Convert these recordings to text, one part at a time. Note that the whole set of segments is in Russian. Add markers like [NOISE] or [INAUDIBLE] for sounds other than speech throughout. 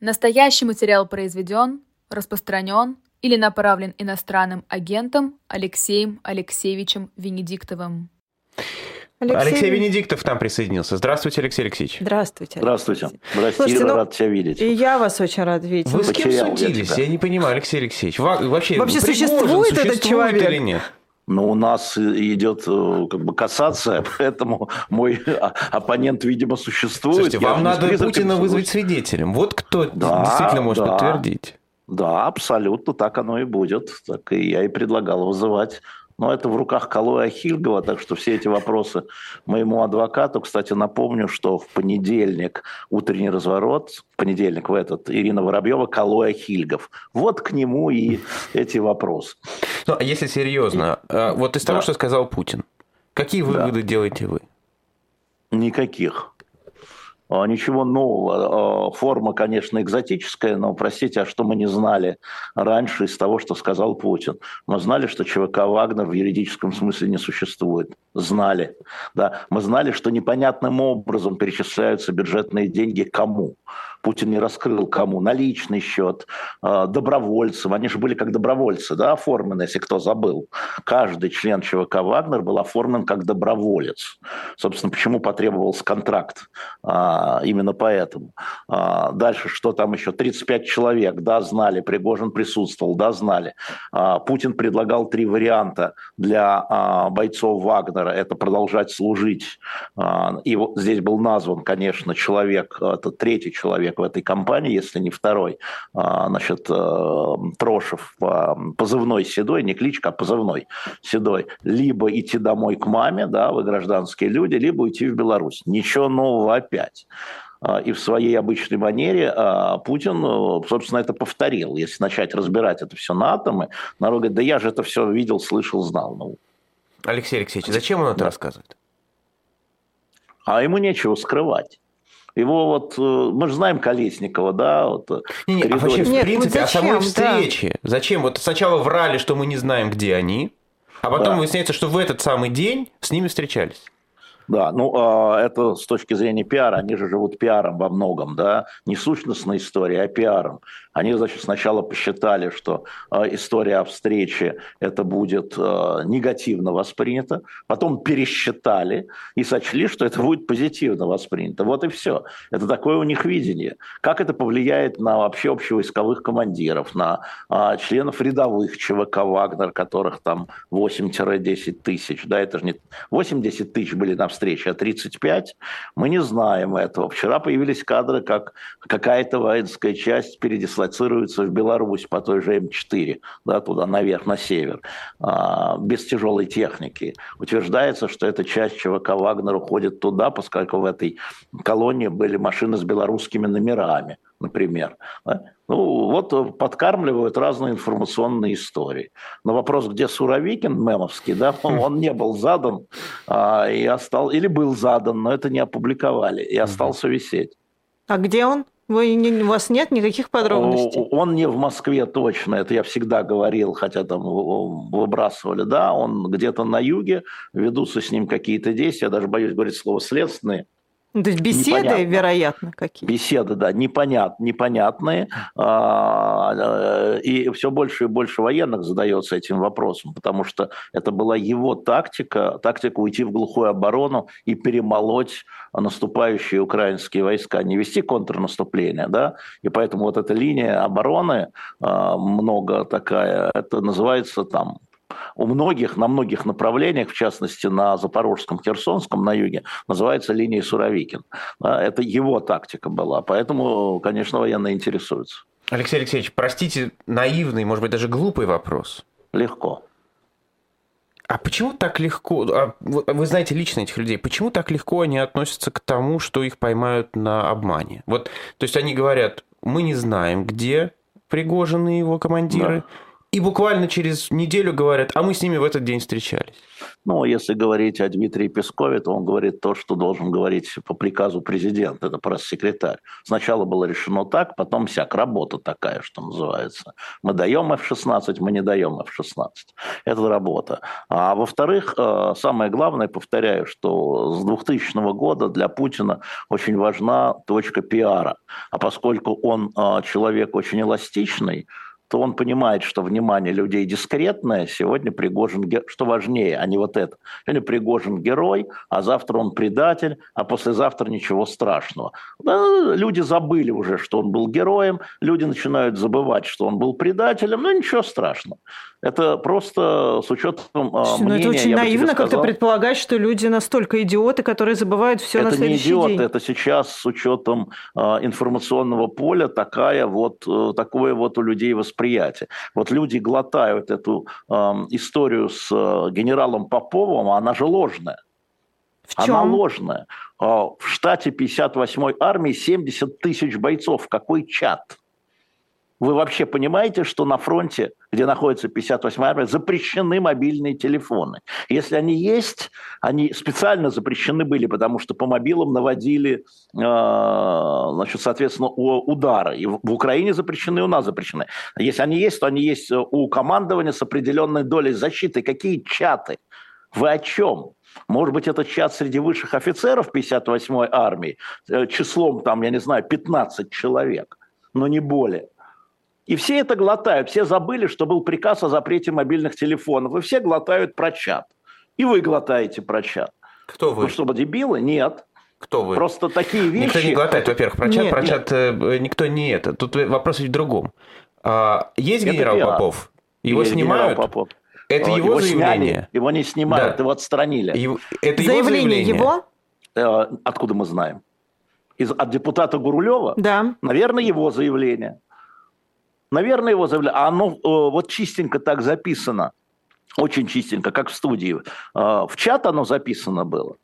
Настоящий материал произведен, распространен или направлен иностранным агентом Алексеем Алексеевичем Венедиктовым. Алексей... Алексей Венедиктов там присоединился. Здравствуйте, Алексей Алексеевич. Здравствуйте. Здравствуйте. Здравствуйте, ну, рад тебя видеть. И я вас очень рад видеть. Вы с кем судились? Я, я не понимаю, Алексей Алексеевич. Вообще, Вообще существует, существует этот человек? или нет? Но у нас идет э, как бы кассация, [LAUGHS] поэтому мой оппонент, видимо, существует. Слушайте, Я вам надо Путина вызвать свидетелем. Вот кто да, действительно может да, подтвердить. Да, абсолютно так оно и будет. Так и я и предлагал вызывать но это в руках Калоя Хильгова, так что все эти вопросы моему адвокату. Кстати, напомню, что в понедельник утренний разворот, в понедельник в этот, Ирина Воробьева, Калоя Хильгов. Вот к нему и эти вопросы. Ну, а если серьезно, э, вот из того, да. что сказал Путин, какие выводы да. делаете вы? Никаких. А, ничего нового. А, форма, конечно, экзотическая, но, простите, а что мы не знали раньше из того, что сказал Путин? Мы знали, что ЧВК «Вагнер» в юридическом смысле не существует. Знали. Да? Мы знали, что непонятным образом перечисляются бюджетные деньги кому. Путин не раскрыл кому, на личный счет, а, добровольцам. Они же были как добровольцы, да, оформлены, если кто забыл. Каждый член ЧВК «Вагнер» был оформлен как доброволец. Собственно, почему потребовался контракт? А, именно поэтому. А, дальше, что там еще? 35 человек, да, знали, Пригожин присутствовал, да, знали. Путин предлагал три варианта для бойцов Вагнера. Это продолжать служить. И вот здесь был назван, конечно, человек, это третий человек, человек в этой компании, если не второй, а, значит, э, Трошев, позывной Седой, не кличка, а позывной Седой, либо идти домой к маме, да, вы гражданские люди, либо уйти в Беларусь. Ничего нового опять. А, и в своей обычной манере а, Путин, э, собственно, это повторил. Если начать разбирать это все на атомы, народ говорит, да я же это все видел, слышал, знал. Ну, Алексей Алексеевич, зачем он это да. рассказывает? А ему нечего скрывать. Его вот, э, мы же знаем Колесникова, да? Вот, э, не, не, а вообще, в Нет, принципе, ну зачем, о самой встрече. Да. Зачем? Вот сначала врали, что мы не знаем, где они, а потом да. выясняется, что в этот самый день с ними встречались. Да, ну а, это с точки зрения пиара, они же живут пиаром во многом, да, не сущностной историей, а пиаром. Они, значит, сначала посчитали, что э, история о встрече это будет э, негативно воспринято, потом пересчитали и сочли, что это будет позитивно воспринято. Вот и все. Это такое у них видение. Как это повлияет на вообще общевойсковых командиров, на э, членов рядовых ЧВК «Вагнер», которых там 8-10 тысяч. Да, это же не 80 тысяч были на встрече, а 35. Мы не знаем этого. Вчера появились кадры, как какая-то воинская часть передислоцировалась дислоцируются в Беларусь по той же М4, да, туда наверх, на север, а, без тяжелой техники. Утверждается, что эта часть ЧВК «Вагнер» уходит туда, поскольку в этой колонии были машины с белорусскими номерами, например. Да? Ну, вот подкармливают разные информационные истории. Но вопрос, где Суровикин мемовский, да, он не был задан а, и остал, или был задан, но это не опубликовали, и остался висеть. А где он? Вы, у вас нет никаких подробностей? Он не в Москве точно, это я всегда говорил, хотя там выбрасывали, да, он где-то на юге, ведутся с ним какие-то действия, я даже боюсь говорить слово «следственные», то есть беседы, непонятно. вероятно, какие? Беседы, да, непонят, непонятные. А, э, и все больше и больше военных задается этим вопросом, потому что это была его тактика, тактика уйти в глухую оборону и перемолоть наступающие украинские войска, не вести контрнаступление, да, и поэтому вот эта линия обороны а, много такая, это называется там у многих, на многих направлениях, в частности на Запорожском, Херсонском, на юге, называется линией Суровикин. Это его тактика была, поэтому, конечно, военные интересуются. Алексей Алексеевич, простите, наивный, может быть, даже глупый вопрос. Легко. А почему так легко, а вы знаете лично этих людей, почему так легко они относятся к тому, что их поймают на обмане? Вот, то есть они говорят, мы не знаем, где Пригожин и его командиры, да и буквально через неделю говорят, а мы с ними в этот день встречались. Ну, если говорить о Дмитрии Пескове, то он говорит то, что должен говорить по приказу президента, это пресс-секретарь. Сначала было решено так, потом всяк. Работа такая, что называется. Мы даем F-16, мы не даем F-16. Это работа. А во-вторых, э, самое главное, повторяю, что с 2000 года для Путина очень важна точка пиара. А поскольку он э, человек очень эластичный, то он понимает, что внимание людей дискретное. Сегодня Пригожин, что важнее, а не вот это. Сегодня Пригожин герой, а завтра он предатель, а послезавтра ничего страшного. Да, люди забыли уже, что он был героем, люди начинают забывать, что он был предателем, но ничего страшного. Это просто с учетом а, Слушай, мнения... Ну, это очень наивно как-то предполагать, что люди настолько идиоты, которые забывают все это на следующий не идиот, это сейчас с учетом а, информационного поля такая вот, э, такое вот у людей восприятие. Вот люди глотают эту а, историю с э, генералом Поповым, а она же ложная. В чем? Она ложная. В штате 58-й армии 70 тысяч бойцов. Какой чат? Вы вообще понимаете, что на фронте, где находится 58-я армия, запрещены мобильные телефоны? Если они есть, они специально запрещены были, потому что по мобилам наводили, э, значит, соответственно, удары. И в Украине запрещены, у нас запрещены. Если они есть, то они есть у командования с определенной долей защиты. Какие чаты? Вы о чем? Может быть, это чат среди высших офицеров 58-й армии, э, числом, там, я не знаю, 15 человек, но не более. И все это глотают. Все забыли, что был приказ о запрете мобильных телефонов. И все глотают про чат. И вы глотаете про чат. Кто вы? Ну, чтобы дебилы? Нет. Кто вы? Просто такие вещи... Никто не глотает, во-первых, про чат, нет, про нет. чат э, никто не это. Тут вопрос в другом. А, есть это генерал пиар. Попов? Его есть снимают? Попов. Это его, его заявление? Сняли, его не снимают, да. его отстранили. Его, это заявление его? Заявление его? Э, откуда мы знаем? Из, от депутата Гурулева? Да. Наверное, его заявление. Наверное, его заявляли. А оно э, вот чистенько так записано. Очень чистенько, как в студии. Э, в чат оно записано было.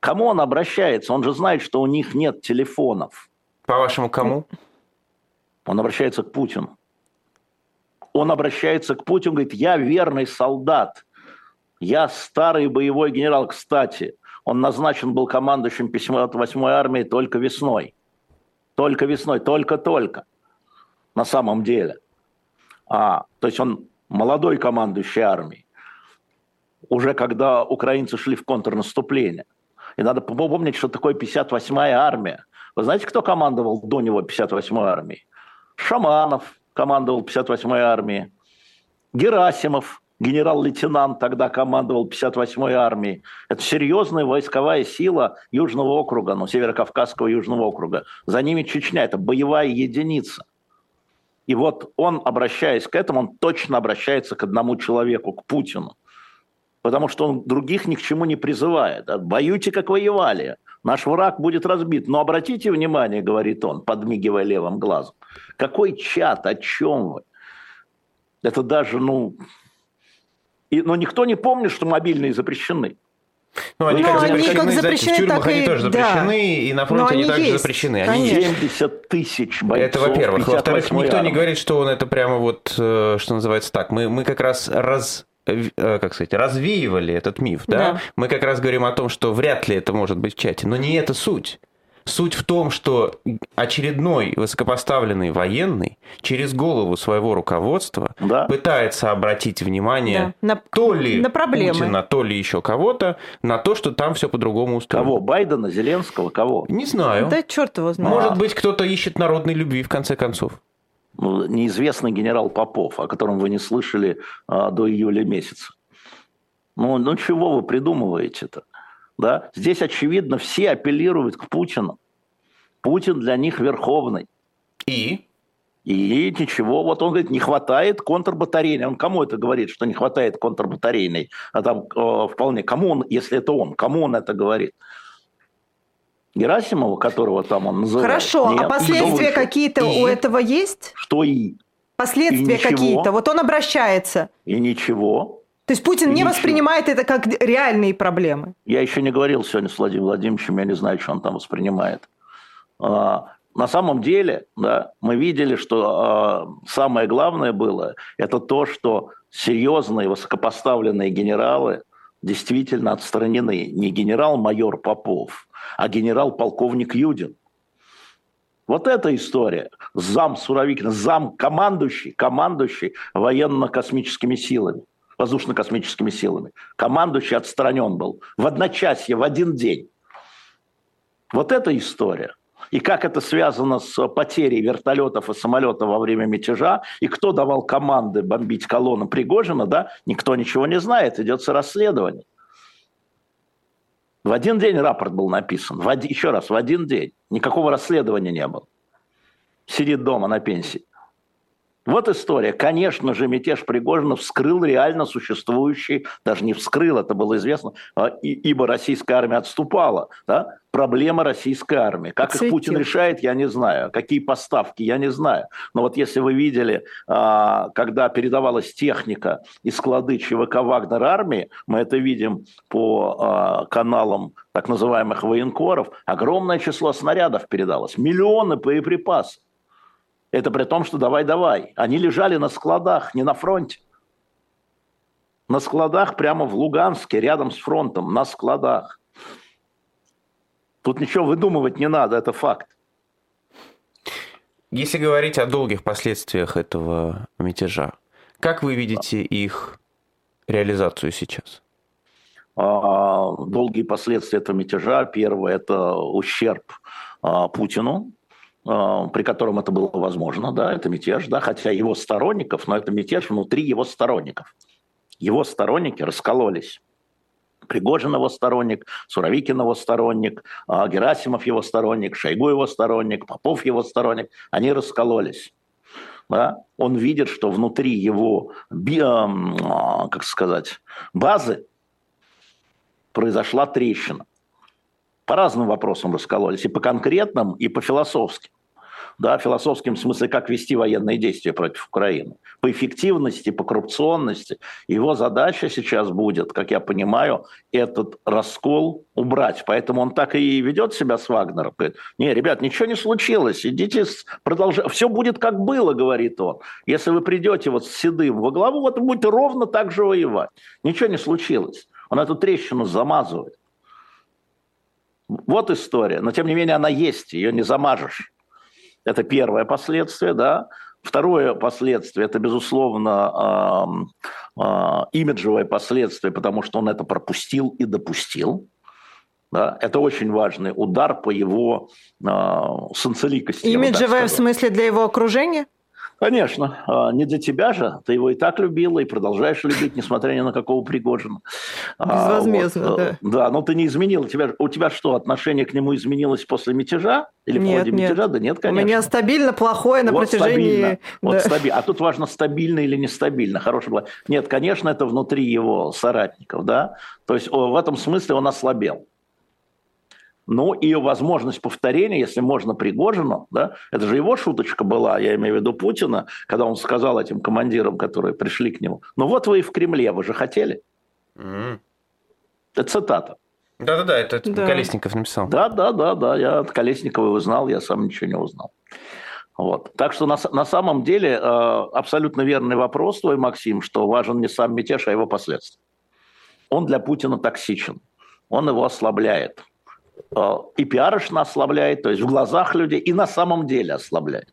Кому он обращается? Он же знает, что у них нет телефонов. По-вашему, кому? Он обращается к Путину. Он обращается к Путину, говорит, я верный солдат. Я старый боевой генерал. Кстати, он назначен был командующим 58-й армии только весной. Только весной, только-только на самом деле. А, то есть он молодой командующий армией, уже когда украинцы шли в контрнаступление. И надо помнить, что такое 58-я армия. Вы знаете, кто командовал до него 58-й армией? Шаманов командовал 58-й армией. Герасимов, генерал-лейтенант, тогда командовал 58-й армией. Это серьезная войсковая сила Южного округа, ну, Северокавказского Южного округа. За ними Чечня, это боевая единица. И вот он, обращаясь к этому, он точно обращается к одному человеку, к Путину. Потому что он других ни к чему не призывает. Воюйте, как воевали. Наш враг будет разбит. Но обратите внимание, говорит он, подмигивая левым глазом. Какой чат, о чем вы? Это даже, ну... И, но никто не помнит, что мобильные запрещены. Ну, они, ну, как, они запрещены, как запрещены, в тюрьмах они тоже запрещены, да. и на фронте они, они также есть, запрещены. Они 70 тысяч бойцов. Это во-первых. Во-вторых, никто армии. не говорит, что он это прямо вот, э, что называется так. Мы, мы как раз раз э, как сказать, развеивали этот миф, да? да? Мы как раз говорим о том, что вряд ли это может быть в чате, но не это суть. Суть в том, что очередной высокопоставленный военный через голову своего руководства да. пытается обратить внимание да. на, то ли на проблемы. Путина, то ли еще кого-то на то, что там все по-другому устроено. Кого? Байдена, Зеленского, кого? Не знаю. Да черт его знает. Может быть, кто-то ищет народной любви в конце концов. Ну, неизвестный генерал Попов, о котором вы не слышали а, до июля месяца. Ну, ну чего вы придумываете-то? Да? Здесь, очевидно, все апеллируют к Путину. Путин для них верховный. И? И ничего, вот он говорит, не хватает контрбатарейной. Он кому это говорит, что не хватает контрбатарейной? А там э, вполне, кому он, если это он, кому он это говорит? Герасимову, которого там он называет? Хорошо, а Нет. а последствия какие-то у этого есть? Что и? Последствия какие-то. Вот он обращается. И ничего. То есть Путин не воспринимает это как реальные проблемы? Я еще не говорил сегодня с Владимиром Владимировичем, я не знаю, что он там воспринимает. А, на самом деле да, мы видели, что э, самое главное было, это то, что серьезные высокопоставленные генералы действительно отстранены. Не генерал-майор Попов, а генерал-полковник Юдин. Вот эта история. Зам Суровикин, зам командующий, командующий военно-космическими силами, воздушно-космическими силами. Командующий отстранен был в одночасье, в один день. Вот эта история. И как это связано с потерей вертолетов и самолетов во время мятежа, и кто давал команды бомбить колонну Пригожина, да, никто ничего не знает, идется расследование. В один день рапорт был написан, в один, еще раз, в один день. Никакого расследования не было. Сидит дома на пенсии. Вот история. Конечно же, мятеж Пригожина вскрыл реально существующий, даже не вскрыл, это было известно, а, ибо российская армия отступала. Да? Проблема российской армии. Как Цветил. их Путин решает, я не знаю. Какие поставки, я не знаю. Но вот если вы видели, а, когда передавалась техника из склады ЧВК Вагнер армии, мы это видим по а, каналам так называемых военкоров, огромное число снарядов передалось, миллионы боеприпасов. Это при том, что давай-давай. Они лежали на складах, не на фронте. На складах прямо в Луганске, рядом с фронтом, на складах. Тут ничего выдумывать не надо, это факт. Если говорить о долгих последствиях этого мятежа, как вы видите их реализацию сейчас? А, долгие последствия этого мятежа. Первое – это ущерб а, Путину, при котором это было возможно, да, это мятеж, да, хотя его сторонников, но это мятеж внутри его сторонников. Его сторонники раскололись. Пригожин его сторонник, Суровикин его сторонник, а, Герасимов его сторонник, Шойгу его сторонник, Попов его сторонник. Они раскололись. Да? Он видит, что внутри его, а, как сказать, базы произошла трещина по разным вопросам раскололись, и по конкретным, и по философским. Да, философским смысле, как вести военные действия против Украины. По эффективности, по коррупционности. Его задача сейчас будет, как я понимаю, этот раскол убрать. Поэтому он так и ведет себя с Вагнером. Говорит, не, ребят, ничего не случилось, идите, продолжайте. Все будет как было, говорит он. Если вы придете вот с Седым во главу, вот будете ровно так же воевать. Ничего не случилось. Он эту трещину замазывает. Вот история. Но, тем не менее, она есть, ее не замажешь. Это первое последствие, да. Второе последствие – это, безусловно, э, э, имиджевое последствие, потому что он это пропустил и допустил. Да? Это очень важный удар по его э, санцеликости. Имиджевое в смысле для его окружения? Конечно, а, не для тебя же. Ты его и так любила, и продолжаешь любить, несмотря ни на какого Пригожина. А, Безвозмездно, вот, да. Да, но ты не изменил. У тебя, у тебя что, отношение к нему изменилось после мятежа? Или нет, в ходе нет. мятежа? Да нет, конечно. У меня стабильно плохое на вот протяжении... Стабильно. Вот да. стабильно. А тут важно, стабильно или нестабильно. Хороший. Нет, конечно, это внутри его соратников, да. То есть в этом смысле он ослабел. Ну и возможность повторения, если можно Пригожину, да, это же его шуточка была, я имею в виду Путина, когда он сказал этим командирам, которые пришли к нему, ну вот вы и в Кремле, вы же хотели. Mm. Это цитата. Да-да-да, это да. Колесников написал. Да-да-да, я от Колесникова узнал, я сам ничего не узнал. Вот. Так что на, на самом деле э, абсолютно верный вопрос твой, Максим, что важен не сам мятеж, а его последствия. Он для Путина токсичен, он его ослабляет. Э, и пиарочно ослабляет, то есть в глазах людей, и на самом деле ослабляет.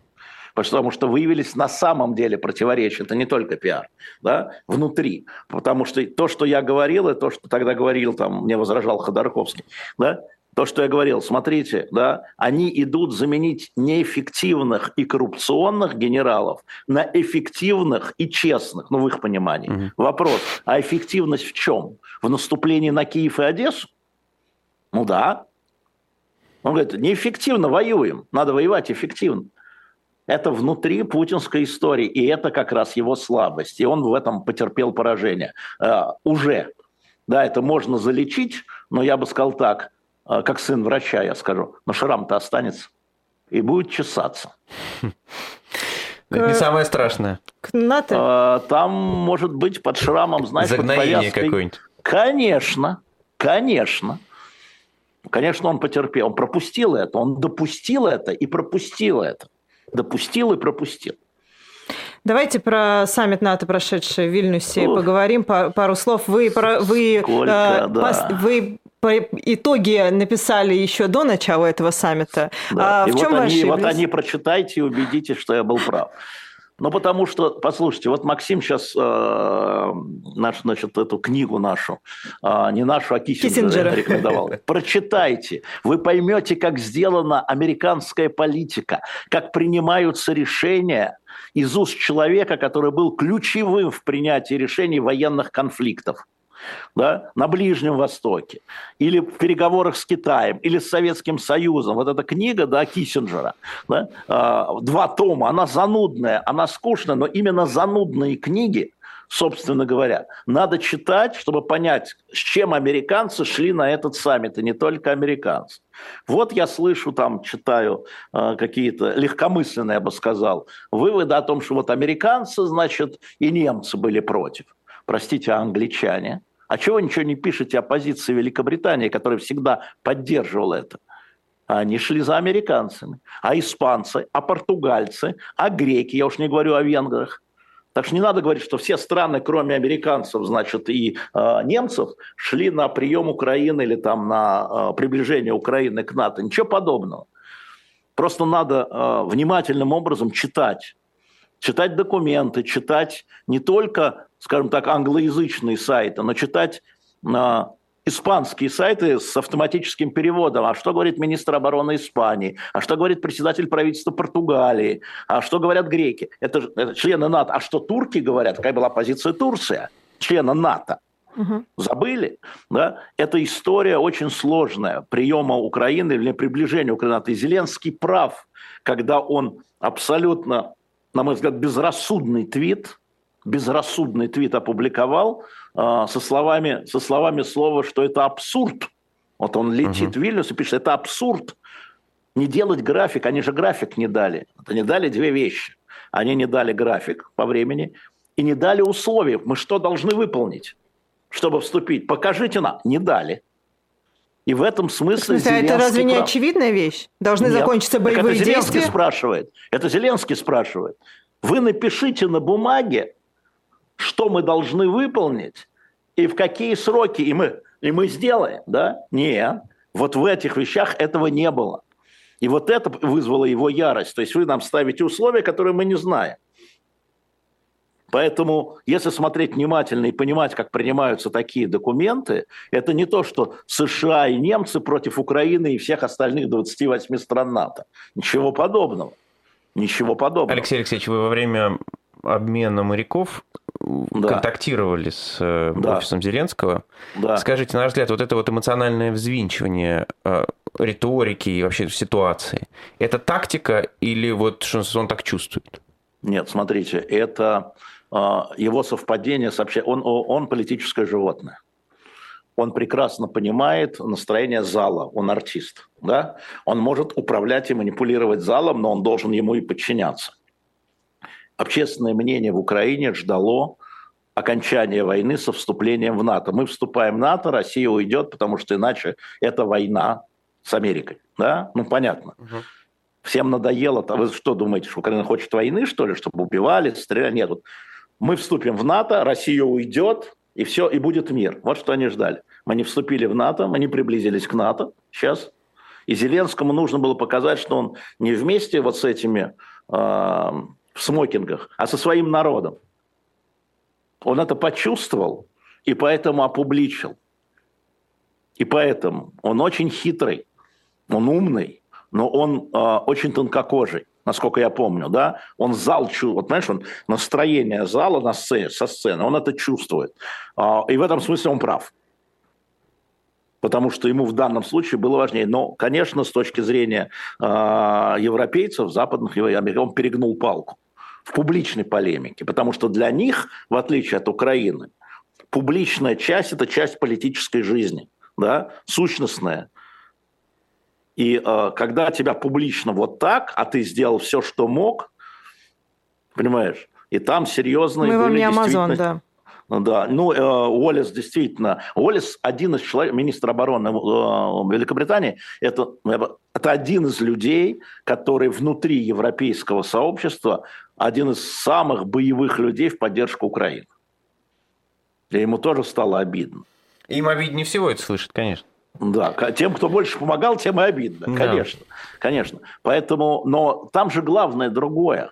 Потому что выявились на самом деле противоречия. Это не только пиар, да, внутри. Потому что то, что я говорил, и то, что тогда говорил, там, мне возражал Ходорковский, да, то, что я говорил, смотрите, да, они идут заменить неэффективных и коррупционных генералов на эффективных и честных, ну, в их понимании. Угу. Вопрос, а эффективность в чем? В наступлении на Киев и Одессу? Ну да, он говорит, неэффективно воюем, надо воевать эффективно. Это внутри путинской истории, и это как раз его слабость. И он в этом потерпел поражение. Э, уже. Да, это можно залечить, но я бы сказал так, э, как сын врача, я скажу, но шрам-то останется и будет чесаться. [LAUGHS] Это не самое страшное. Э, там может быть под шрамом, знаешь, Загноение какое-нибудь. Конечно, конечно. Конечно, он потерпел, он пропустил это, он допустил это и пропустил это. Допустил и пропустил. Давайте про саммит НАТО, прошедший в Вильнюсе, Ух. поговорим. Пару слов. Вы, вы, Сколько, э, да. пос, вы итоги написали еще до начала этого саммита. Да. А и в чем вот, они, вот они прочитайте и убедитесь, что я был прав. Ну, потому что, послушайте, вот Максим сейчас э, наш, значит, эту книгу нашу, э, не нашу, а Киссинджера, Киссинджера. рекомендовал. Прочитайте, вы поймете, как сделана американская политика, как принимаются решения из уст человека, который был ключевым в принятии решений военных конфликтов да, на Ближнем Востоке, или в переговорах с Китаем, или с Советским Союзом. Вот эта книга да, Киссинджера, да, э, два тома, она занудная, она скучная, но именно занудные книги, собственно говоря, надо читать, чтобы понять, с чем американцы шли на этот саммит, и не только американцы. Вот я слышу, там читаю э, какие-то легкомысленные, я бы сказал, выводы о том, что вот американцы, значит, и немцы были против. Простите, а англичане – а чего вы ничего не пишете о позиции Великобритании, которая всегда поддерживала это? Они шли за американцами. А испанцы, а португальцы, а греки, я уж не говорю о венграх. Так что не надо говорить, что все страны, кроме американцев, значит, и э, немцев, шли на прием Украины или там на э, приближение Украины к НАТО. Ничего подобного. Просто надо э, внимательным образом читать читать документы, читать не только, скажем так, англоязычные сайты, но читать а, испанские сайты с автоматическим переводом. А что говорит министр обороны Испании? А что говорит председатель правительства Португалии? А что говорят греки? Это, это члены НАТО. А что турки говорят? Какая была позиция Турция, члена НАТО? Угу. Забыли? Да? Эта история очень сложная. Приема Украины или приближения Украины. И Зеленский прав, когда он абсолютно на мой взгляд, безрассудный твит, безрассудный твит опубликовал э, со, словами, со словами слова, что это абсурд. Вот он летит угу. в Вильнюс и пишет, это абсурд. Не делать график, они же график не дали. Это не дали две вещи. Они не дали график по времени и не дали условий. Мы что должны выполнить, чтобы вступить? Покажите нам. Не дали. И в этом смысле... В смысле, а это разве не прав... очевидная вещь? Должны Нет. закончиться боевые так это Зеленский действия? спрашивает. Это Зеленский спрашивает. Вы напишите на бумаге, что мы должны выполнить и в какие сроки, и мы, и мы сделаем. Да? Нет. Вот в этих вещах этого не было. И вот это вызвало его ярость. То есть вы нам ставите условия, которые мы не знаем. Поэтому, если смотреть внимательно и понимать, как принимаются такие документы, это не то, что США и немцы против Украины и всех остальных 28 стран НАТО. Ничего подобного. Ничего подобного. Алексей Алексеевич, вы во время обмена моряков да. контактировали с э, да. офисом Зеленского. Да. Скажите, на ваш взгляд, вот это вот эмоциональное взвинчивание э, риторики и вообще ситуации, это тактика или вот что он так чувствует? Нет, смотрите, это его совпадение сообщает, он, он политическое животное. Он прекрасно понимает настроение зала, он артист. Да? Он может управлять и манипулировать залом, но он должен ему и подчиняться. Общественное мнение в Украине ждало окончания войны со вступлением в НАТО. Мы вступаем в НАТО, Россия уйдет, потому что иначе это война с Америкой. Да? Ну, понятно. Угу. Всем надоело. А вы что думаете, что Украина хочет войны, что ли, чтобы убивали, стреляли? Нет, вот мы вступим в НАТО, Россия уйдет, и все, и будет мир. Вот что они ждали. Не вступили в НАТО, не приблизились к НАТО сейчас. И Зеленскому нужно было показать, что он не вместе вот с этими э, в смокингах, а со своим народом. Он это почувствовал и поэтому опубличил. И поэтому он очень хитрый, он умный, но он э, очень тонкокожий насколько я помню, да, он зал чувствует, вот знаешь, он настроение зала на сцене, со сцены, он это чувствует. А, и в этом смысле он прав. Потому что ему в данном случае было важнее. Но, конечно, с точки зрения э, европейцев, западных, он перегнул палку в публичной полемике. Потому что для них, в отличие от Украины, публичная часть – это часть политической жизни, да, сущностная. И э, когда тебя публично вот так, а ты сделал все, что мог, понимаешь, и там серьезные Мы были вам не Амазон, да. Да, ну, э, Уоллес действительно, Уоллес один из человек, министр обороны э, Великобритании, это, это один из людей, который внутри европейского сообщества один из самых боевых людей в поддержку Украины. И ему тоже стало обидно. Им обиднее всего это слышать, конечно. Да, тем, кто больше помогал, тем и обидно, конечно, да. конечно. Поэтому, но там же главное другое.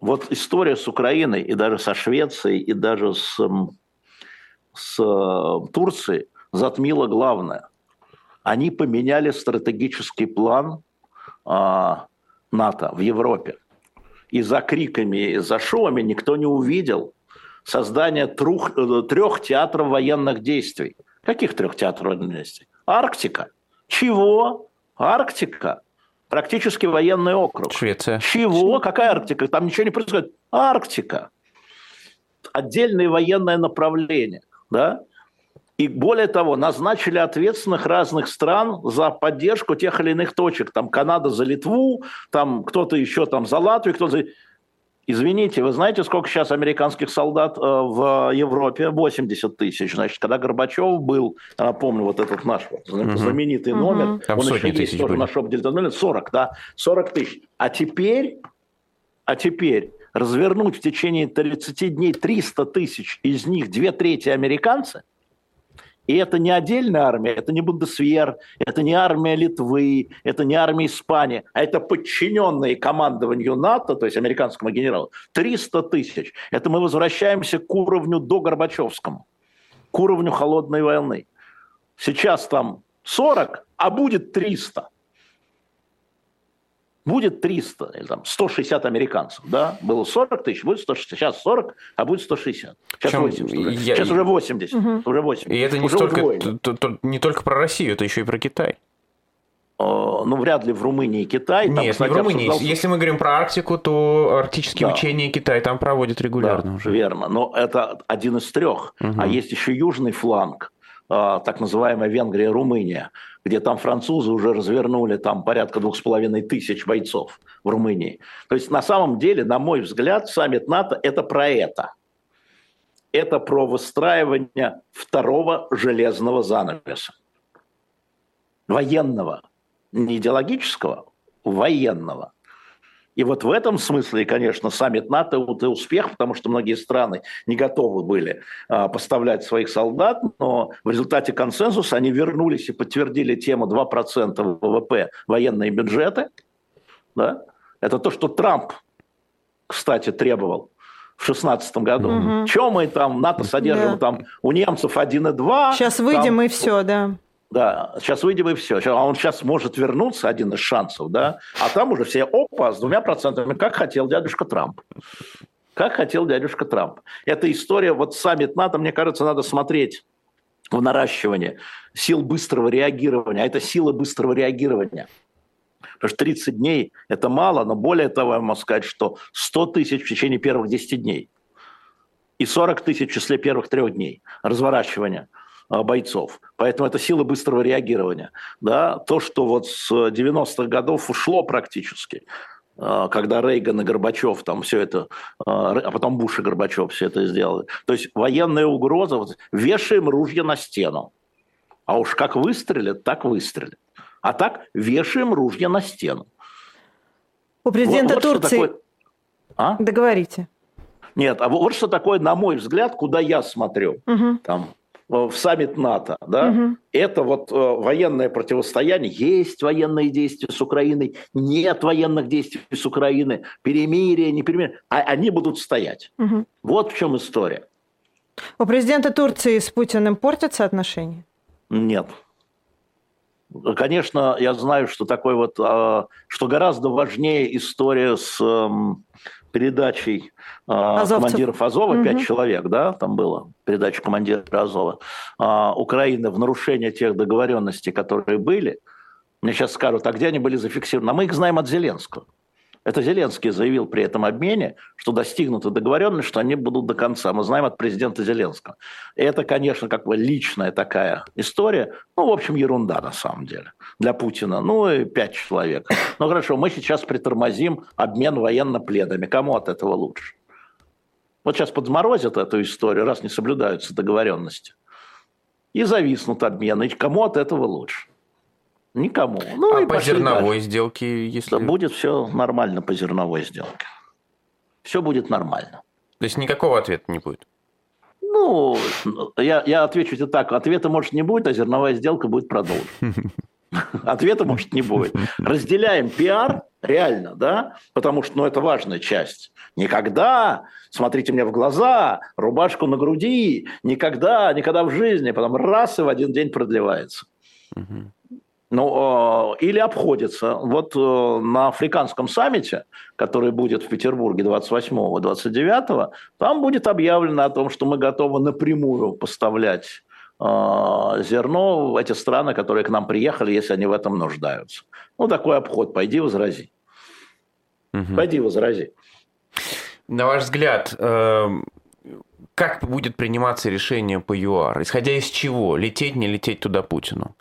Вот история с Украиной и даже со Швецией и даже с, с э, Турцией затмила главное. Они поменяли стратегический план а, НАТО в Европе. И за криками, и за шоуами никто не увидел создание трех, э, трех театров военных действий. Каких трех театров действий? Арктика. Чего? Арктика. Практически военный округ. Швеция. Чего? Какая Арктика? Там ничего не происходит. Арктика. Отдельное военное направление. Да? И более того, назначили ответственных разных стран за поддержку тех или иных точек. Там Канада за Литву, там кто-то еще там за Латвию, кто-то за... Извините, вы знаете, сколько сейчас американских солдат э, в Европе? 80 тысяч. Значит, когда Горбачев был, я помню, вот этот наш вот, знаменитый угу. номер, Там он еще есть тоже были. на шоп 40, да, 40 тысяч. А теперь, а теперь развернуть в течение 30 дней 300 тысяч, из них две трети американцы – и это не отдельная армия, это не Бундесвер, это не армия Литвы, это не армия Испании, а это подчиненные командованию НАТО, то есть американскому генералу, 300 тысяч. Это мы возвращаемся к уровню до Горбачевскому, к уровню холодной войны. Сейчас там 40, а будет 300 будет 300 или там 160 американцев, да, было 40 тысяч, будет 160, сейчас 40, а будет 160. Сейчас Причем 80, уже. Я, сейчас уже 80, угу. уже 80. И это не, столько, то, то, не только про Россию, это еще и про Китай. Ну, вряд ли в Румынии и Китай. Там, Нет, кстати, не в Румынии. Обсуждался... Если мы говорим про Арктику, то арктические да. учения Китай там проводит регулярно да, уже. Верно, но это один из трех. Угу. А есть еще южный фланг, а, так называемая Венгрия, Румыния, где там французы уже развернули там порядка двух с половиной тысяч бойцов в Румынии. То есть на самом деле, на мой взгляд, саммит НАТО – это про это. Это про выстраивание второго железного занавеса. Военного, не идеологического, военного – и вот в этом смысле, конечно, саммит НАТО – это успех, потому что многие страны не готовы были а, поставлять своих солдат, но в результате консенсуса они вернулись и подтвердили тему 2% ВВП военные бюджеты. Да? Это то, что Трамп, кстати, требовал в 2016 году. Угу. Чем мы там, НАТО содержим, да. там у немцев 1,2. Сейчас выйдем там, и все, да. Да, сейчас выйдем и все. А он сейчас может вернуться, один из шансов, да, а там уже все, опа, с двумя процентами, как хотел дядюшка Трамп. Как хотел дядюшка Трамп. Эта история, вот саммит НАТО, мне кажется, надо смотреть в наращивание сил быстрого реагирования. А это сила быстрого реагирования. Потому что 30 дней – это мало, но более того, я могу сказать, что 100 тысяч в течение первых 10 дней и 40 тысяч в числе первых трех дней разворачивания – бойцов. Поэтому это сила быстрого реагирования. Да? То, что вот с 90-х годов ушло практически, а, когда Рейган и Горбачев там все это, а, а потом Буш и Горбачев все это сделали. То есть военная угроза, вот, вешаем ружья на стену. А уж как выстрелят, так выстрелят. А так вешаем ружья на стену. У президента вот, вот Турции... Такое... А? Договорите. Нет, а вот что такое, на мой взгляд, куда я смотрю. Угу. Там Э, в саммит НАТО, да, угу. это вот э, военное противостояние, есть военные действия с Украиной, нет военных действий с Украиной, перемирие, не перемирие, а они будут стоять. Угу. Вот в чем история. У президента Турции с Путиным портятся отношения? Нет. Конечно, я знаю, что такой вот, э, что гораздо важнее история с эм, передачей э, командиров Азова, угу. пять человек, да, там было, передача командира Азова, э, Украины в нарушение тех договоренностей, которые были, мне сейчас скажут, а где они были зафиксированы? А мы их знаем от Зеленского. Это Зеленский заявил при этом обмене, что достигнута договоренность, что они будут до конца. Мы знаем от президента Зеленского. И это, конечно, как бы личная такая история. Ну, в общем, ерунда на самом деле для Путина. Ну, и пять человек. Ну, хорошо, мы сейчас притормозим обмен военно-пленами. Кому от этого лучше? Вот сейчас подморозят эту историю, раз не соблюдаются договоренности. И зависнут обмены. И кому от этого лучше? Никому. Ну, а по зерновой дальше. сделке, если... Будет все нормально по зерновой сделке. Все будет нормально. То есть никакого ответа не будет? Ну, я, я отвечу тебе так. Ответа, может, не будет, а зерновая сделка будет продолжена. [LAUGHS] Ответа, может, не будет. Разделяем пиар, реально, да, потому что, ну, это важная часть. Никогда, смотрите мне в глаза, рубашку на груди, никогда, никогда в жизни, потом раз и в один день продлевается. Ну, э, или обходится. Вот э, на африканском саммите, который будет в Петербурге 28-29, там будет объявлено о том, что мы готовы напрямую поставлять э, зерно в эти страны, которые к нам приехали, если они в этом нуждаются. Ну, такой обход. Пойди возрази. Угу. Пойди возрази. На ваш взгляд, как будет приниматься решение по ЮАР? Исходя из чего? Лететь, не лететь туда Путину?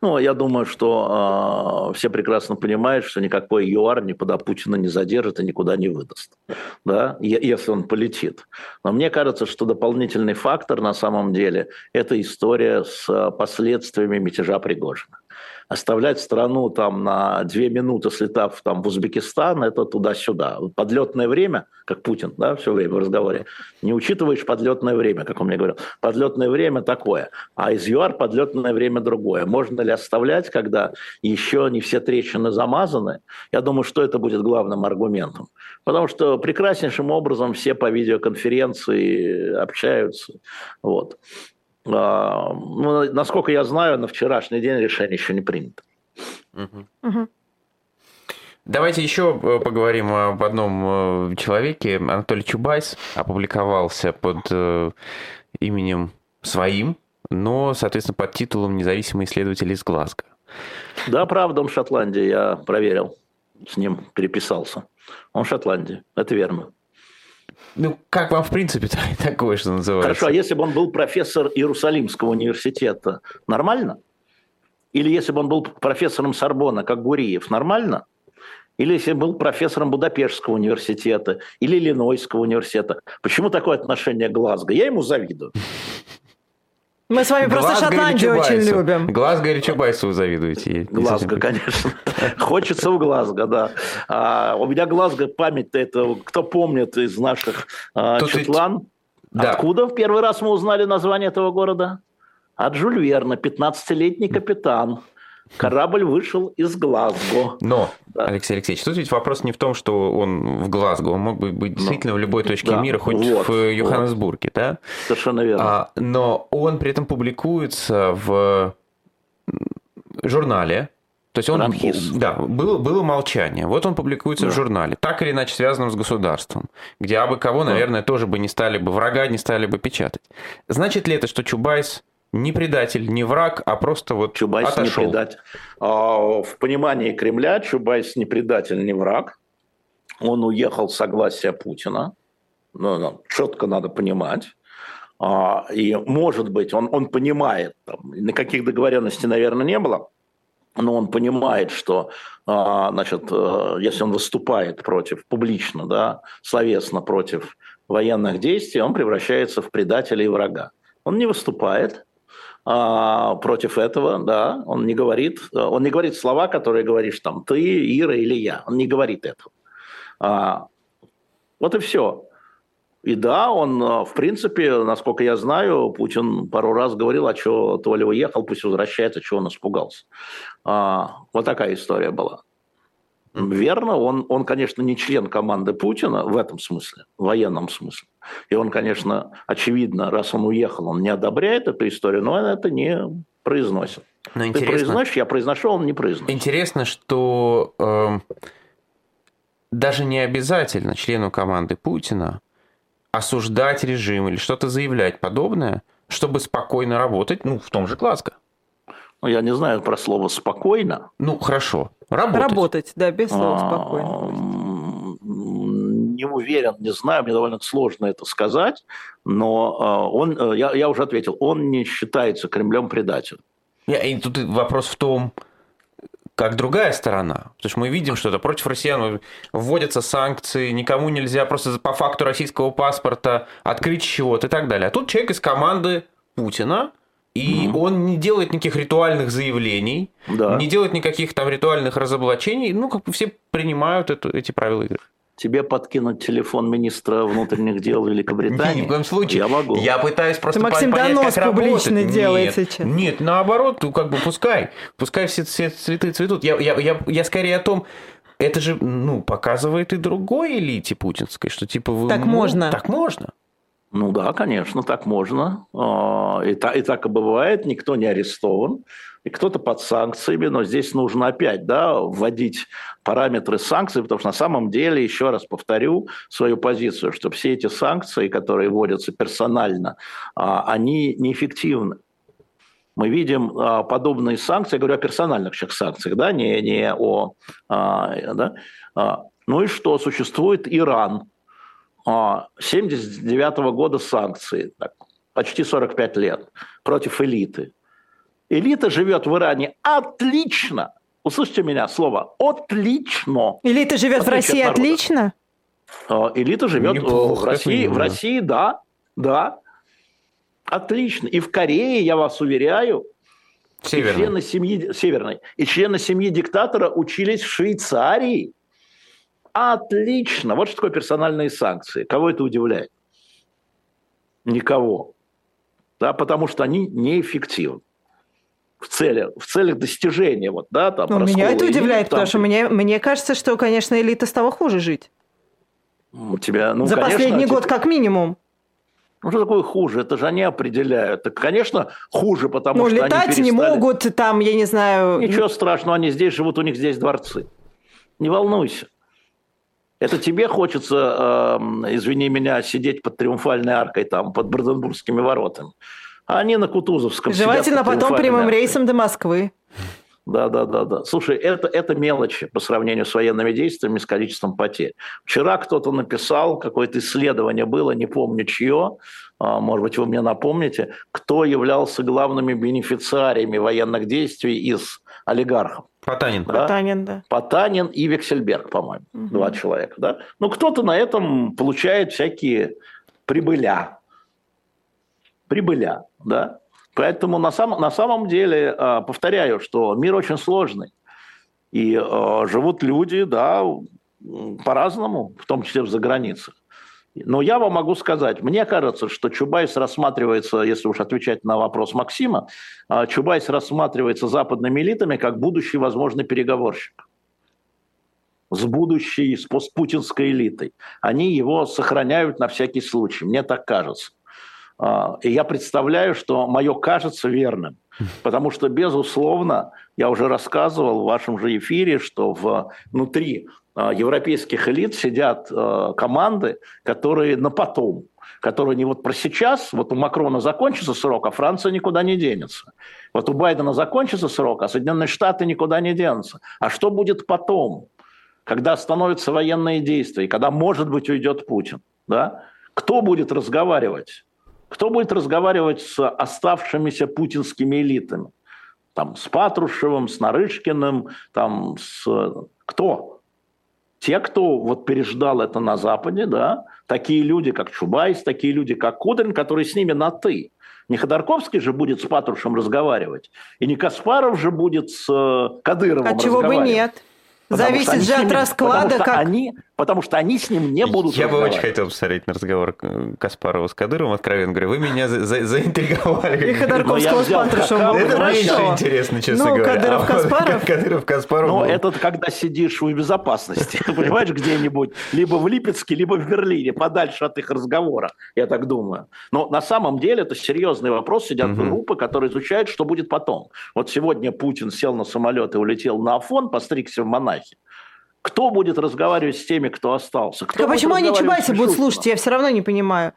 Ну, я думаю, что э, все прекрасно понимают, что никакой ЮАР никуда Путина не задержит и никуда не выдаст, да, если он полетит. Но мне кажется, что дополнительный фактор на самом деле – это история с последствиями мятежа Пригожина оставлять страну там на две минуты, слетав там в Узбекистан, это туда-сюда. Подлетное время, как Путин, да, все время в разговоре, не учитываешь подлетное время, как он мне говорил. Подлетное время такое, а из ЮАР подлетное время другое. Можно ли оставлять, когда еще не все трещины замазаны? Я думаю, что это будет главным аргументом. Потому что прекраснейшим образом все по видеоконференции общаются. Вот. А, ну, насколько я знаю, на вчерашний день решение еще не принято. Угу. Давайте еще э, поговорим об одном э, человеке. Анатолий Чубайс опубликовался под э, именем своим, но, соответственно, под титулом «Независимый исследователь из Глазго». Да, правда, он в Шотландии, я проверил. С ним переписался. Он в Шотландии, это верно. Ну, как вам, в принципе, [LAUGHS] такое, что называется? Хорошо, а если бы он был профессор Иерусалимского университета, нормально? Или если бы он был профессором Сорбона, как Гуриев, нормально? Или если бы был профессором Будапештского университета или Иллинойского университета. Почему такое отношение к Глазго? Я ему завидую. Мы с вами просто Шотландию очень любим. Глазго или Чубайсу вы завидуете? Глазго, конечно. [LAUGHS] Хочется в Глазго, да. А, у меня Глазго память это, кто помнит из наших а, Шотланд. Да. Откуда в первый раз мы узнали название этого города? От Жюль Верна, 15-летний капитан. Корабль вышел из Глазго. Но, да. Алексей Алексеевич, тут ведь вопрос не в том, что он в Глазго, он мог бы быть действительно но, в любой точке да, мира, хоть вот, в Йоханнесбурге, вот. да? Совершенно верно. А, но он при этом публикуется в журнале, то есть он, РАНХиГС. да, было, было молчание. Вот он публикуется да. в журнале, так или иначе связанном с государством, где абы кого, наверное, да. тоже бы не стали бы, врага не стали бы печатать. Значит ли это, что Чубайс не предатель, не враг, а просто вот Чубайс отошел. не предатель. А, в понимании Кремля Чубайс не предатель, не враг. Он уехал с согласия Путина. Ну, ну, четко надо понимать. А, и, может быть, он, он понимает, там, никаких договоренностей, наверное, не было, но он понимает, что а, значит, э, если он выступает против, публично, да, словесно против военных действий, он превращается в предателя и врага. Он не выступает, против этого, да, он не говорит, он не говорит слова, которые говоришь там ты, Ира или я, он не говорит этого. А, вот и все. И да, он, в принципе, насколько я знаю, Путин пару раз говорил, а что Толя уехал, пусть возвращается, чего он испугался. А, вот такая история была. Верно, он, он, конечно, не член команды Путина в этом смысле, в военном смысле. И он, конечно, очевидно, раз он уехал, он не одобряет эту историю, но он это не произносит. Но интересно, Ты произносишь, я произношу, он не произносит. Интересно, что э, даже не обязательно члену команды Путина осуждать режим или что-то заявлять подобное, чтобы спокойно работать, ну, в том же Глазго. Ну, я не знаю про слово «спокойно». Ну, хорошо. Работать. Работать, да, без слова «спокойно». Не уверен, не знаю, мне довольно сложно это сказать, но а, он, э, я, я уже ответил, он не считается Кремлем предателем. И тут вопрос в том, как другая сторона. Потому что мы видим, что это против россиян вводятся санкции, никому нельзя просто по факту российского паспорта открыть счет и так далее. А тут человек из команды Путина, и угу. он не делает никаких ритуальных заявлений, да. не делает никаких там ритуальных разоблачений. Ну, как бы все принимают это, эти правила игры тебе подкинуть телефон министра внутренних дел Великобритании? Ни в коем случае. Я могу. Я пытаюсь просто Ты, Максим, понять, донос как публично работает. делает нет, сейчас. Нет, наоборот, ну, как бы пускай. Пускай все, все цветы цветут. Я, я, я, я скорее о том, это же ну, показывает и другой элите путинской, что типа... Вы, так ну, можно. Так можно. Ну да, конечно, так можно. А, и, так, и так и бывает, никто не арестован, и кто-то под санкциями, но здесь нужно опять да, вводить параметры санкций, потому что на самом деле, еще раз повторю свою позицию, что все эти санкции, которые вводятся персонально, а, они неэффективны. Мы видим а, подобные санкции, я говорю о персональных сейчас санкциях, да, не, не о... Да, ну и что, существует Иран, 79 -го года санкции, так, почти 45 лет, против элиты. Элита живет в Иране отлично. Услышьте меня слово «отлично». Элита живет в России отлично? А, элита живет Неплохо, в России, в России, да, да, отлично. И в Корее, я вас уверяю, Северной. И члены семьи Северной и члены семьи диктатора учились в Швейцарии. Отлично. Вот что такое персональные санкции. Кого это удивляет? Никого. Да, потому что они неэффективны в целях, в целях достижения вот, да, там, Но меня это удивляет, элит, потому там, что мне, мне кажется, что, конечно, элита стала хуже жить. У тебя, ну, За конечно, последний год как минимум. Ну, что такое хуже? Это же они определяют. Так, конечно, хуже, потому ну, что летать они перестали... не могут, там, я не знаю... Ничего страшного, они здесь живут, у них здесь дворцы. Не волнуйся. Это тебе хочется, э, извини меня, сидеть под Триумфальной аркой, там, под Бранденбургскими воротами. А они на Кутузовском Желательно потом прямым аркой. рейсом до Москвы. Да, да, да, да. Слушай, это, это мелочи по сравнению с военными действиями, с количеством потерь. Вчера кто-то написал, какое-то исследование было, не помню чье, а, может быть, вы мне напомните, кто являлся главными бенефициариями военных действий из олигархов. Потанин. Да? Потанин, да. Потанин и Вексельберг, по-моему, угу. два человека. Да? Ну, кто-то на этом получает всякие прибыля. Прибыля, да. Поэтому на, сам, на самом деле, а, повторяю, что мир очень сложный. И э, живут люди, да, по-разному, в том числе в заграницах. Но я вам могу сказать, мне кажется, что Чубайс рассматривается, если уж отвечать на вопрос Максима, а, Чубайс рассматривается западными элитами как будущий возможный переговорщик с будущей, с постпутинской элитой. Они его сохраняют на всякий случай, мне так кажется. А, и я представляю, что мое кажется верным. Потому что, безусловно, я уже рассказывал в вашем же эфире, что внутри а, европейских элит сидят а, команды, которые на потом, которые не вот про сейчас, вот у Макрона закончится срок, а Франция никуда не денется. Вот у Байдена закончится срок, а Соединенные Штаты никуда не денутся. А что будет потом, когда остановятся военные действия, когда, может быть, уйдет Путин? Да? Кто будет разговаривать? Кто будет разговаривать с оставшимися путинскими элитами? Там, с Патрушевым, с Нарышкиным, там, с... Кто? те, кто вот переждал это на Западе, да, такие люди, как Чубайс, такие люди, как Кудрин, которые с ними на «ты». Не Ходорковский же будет с Патрушем разговаривать, и не Каспаров же будет с э, Кадыровым А чего бы нет? Зависит же от расклада, как... Они, потому что они с ним не будут Я бы очень хотел посмотреть на разговор Каспарова с Кадыровым, откровенно говоря. Вы меня за за заинтриговали. И Ходорковского с Патрушевым Это меньше интересно, честно ну, говоря. Кадыров Каспаров? Кадыров Каспаров. Ну, это когда сидишь в безопасности, [LAUGHS] понимаешь, где-нибудь, либо в Липецке, либо в Берлине, подальше от их разговора, я так думаю. Но на самом деле это серьезный вопрос. Сидят группы, которые изучают, что будет потом. Вот сегодня Путин сел на самолет и улетел на Афон, постригся в монахи. Кто будет разговаривать с теми, кто остался? Кто так а почему они Чубайса будут слушать? Я все равно не понимаю.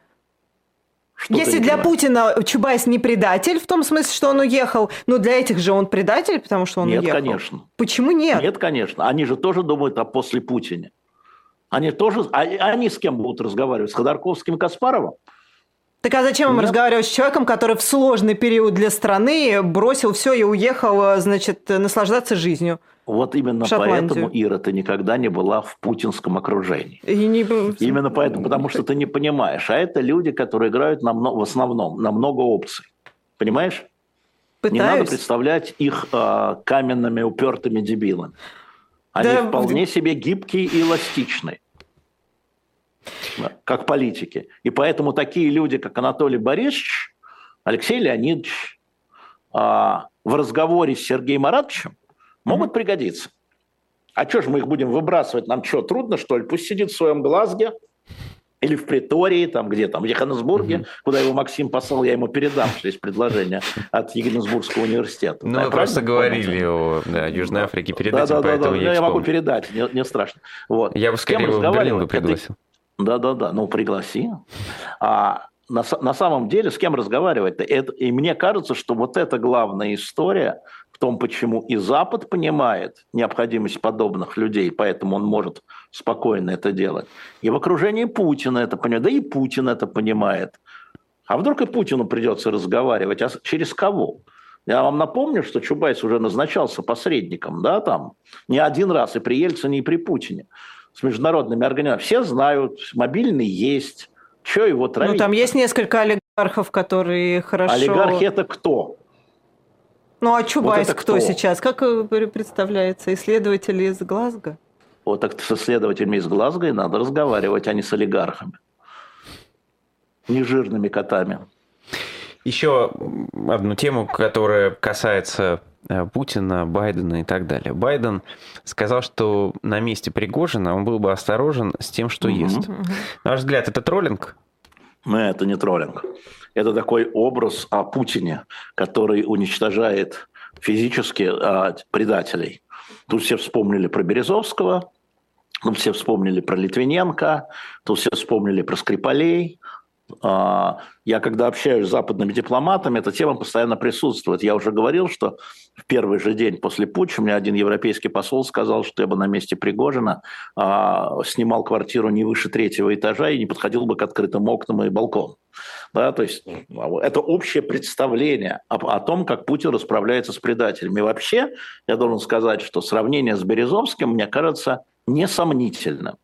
Что Если для? Путина Чубайс не предатель, в том смысле, что он уехал, но для этих же он предатель, потому что он нет, уехал. Нет, конечно. Почему нет? Нет, конечно. Они же тоже думают о после Путине. Они тоже... А, они с кем будут разговаривать? С Ходорковским и Каспаровым? Так а зачем им разговаривать с человеком, который в сложный период для страны бросил все и уехал, значит, наслаждаться жизнью? Вот именно поэтому, Ира, ты никогда не была в путинском окружении. И не... Именно поэтому, потому что ты не понимаешь. А это люди, которые играют на, в основном на много опций. Понимаешь? Пытаюсь. Не надо представлять их э, каменными, упертыми дебилами. Они да, вполне себе гибкие и эластичные, как политики. И поэтому такие люди, как Анатолий Борисович, Алексей Леонидович, э, в разговоре с Сергеем Маратовичем могут пригодиться. А что ж мы их будем выбрасывать? Нам что, трудно, что ли? Пусть сидит в своем Глазге или в Притории, там где там, в Йоханнесбурге, угу. куда его Максим послал, я ему передам, что есть предложение от Йоханнесбургского университета. Ну, мы просто говорили о да, Южной Африке перед да, этим, да, поэтому да, я, я могу передать, не, не страшно. Вот. Я бы скорее его в Берлин бы пригласил. Да-да-да, ну пригласи. А на, на самом деле с кем разговаривать-то? Это, и мне кажется, что вот эта главная история – в том, почему и Запад понимает необходимость подобных людей, поэтому он может спокойно это делать. И в окружении Путина это понимает, да и Путин это понимает. А вдруг и Путину придется разговаривать, а через кого? Я вам напомню, что Чубайс уже назначался посредником, да, там, не один раз и при Ельцине, и при Путине с международными организациями. Все знают, мобильный есть, что его травить? Ну, там есть несколько олигархов, которые хорошо... Олигархи – это кто? Ну а Чубайс вот кто, кто сейчас? Как представляется? Исследователи из Глазго? Вот так с исследователями из Глазго и надо разговаривать, а не с олигархами. Нежирными котами. Еще одну тему, которая касается э, Путина, Байдена и так далее. Байден сказал, что на месте Пригожина он был бы осторожен с тем, что угу. ест. На ваш взгляд, это троллинг? Нет, это не троллинг. Это такой образ о Путине, который уничтожает физически а, предателей. Тут все вспомнили про Березовского, тут все вспомнили про Литвиненко, тут все вспомнили про Скрипалей, я когда общаюсь с западными дипломатами, эта тема постоянно присутствует. Я уже говорил, что в первый же день после путча мне один европейский посол сказал, что я бы на месте Пригожина а, снимал квартиру не выше третьего этажа и не подходил бы к открытым окнам и балконам. Да, то есть это общее представление о, о том, как Путин расправляется с предателями. И вообще, я должен сказать, что сравнение с Березовским, мне кажется, несомнительным.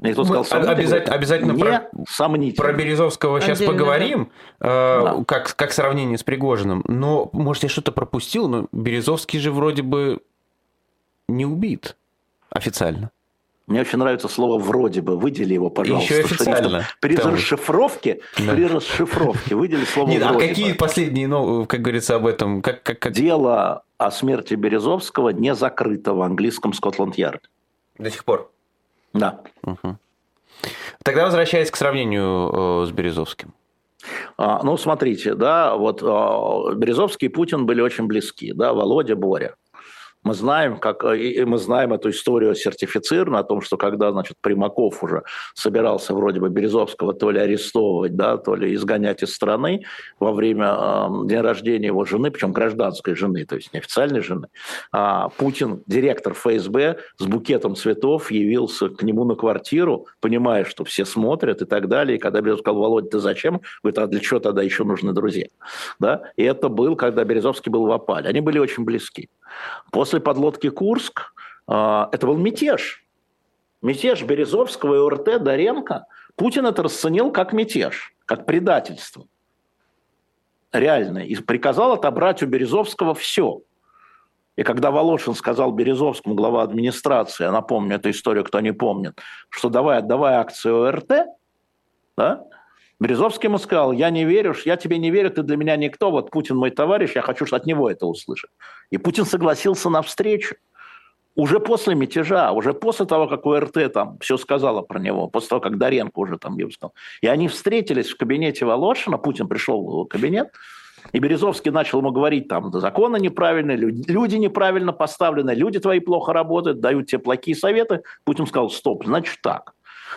Никто сказал сомнительно. Обязательно, обязательно не про, сомнительно. про Березовского сейчас Отдельно, поговорим, да. э, да. Как, как сравнение с Пригожиным. Но, может, я что-то пропустил, но Березовский же вроде бы не убит официально. Мне очень нравится слово «вроде бы». Выдели его, пожалуйста. Еще официально. При расшифровке, да. при расшифровке выдели слово Нет, «вроде А какие бы». последние, ну, как говорится, об этом? Как, как, как... Дело о смерти Березовского не закрыто в английском Скотланд-Ярде. До сих пор? Да. Угу. Тогда возвращаясь к сравнению э, с Березовским. А, ну, смотрите, да, вот э, Березовский и Путин были очень близки, да, Володя, Боря. Мы знаем, как, э, и мы знаем эту историю сертифицированно, о том, что когда, значит, Примаков уже собирался вроде бы Березовского то ли арестовывать, да, то ли изгонять из страны во время э, дня рождения его жены, причем гражданской жены, то есть неофициальной жены, а Путин, директор ФСБ, с букетом цветов явился к нему на квартиру, понимая, что все смотрят и так далее. И когда Березов сказал, Володя, ты зачем? Говорит, а для чего тогда еще нужны друзья? Да? И это был, когда Березовский был в опале. Они были очень близки. После подлодки «Курск» а, это был мятеж. Мятеж Березовского и УРТ Доренко. Путин это расценил как мятеж, как предательство. Реально. И приказал отобрать у Березовского все. И когда Волошин сказал Березовскому, глава администрации, я напомню эту историю, кто не помнит, что давай, отдавай акции ОРТ, да, Березовский ему сказал, я не верю, я тебе не верю, ты для меня никто, вот Путин мой товарищ, я хочу от него это услышать. И Путин согласился на встречу. Уже после мятежа, уже после того, как УРТ там все сказала про него, после того, как Доренко уже там его сказал. И они встретились в кабинете Волошина, Путин пришел в его кабинет, и Березовский начал ему говорить, там, законы неправильные, люди неправильно поставлены, люди твои плохо работают, дают тебе плохие советы. Путин сказал, стоп, значит так,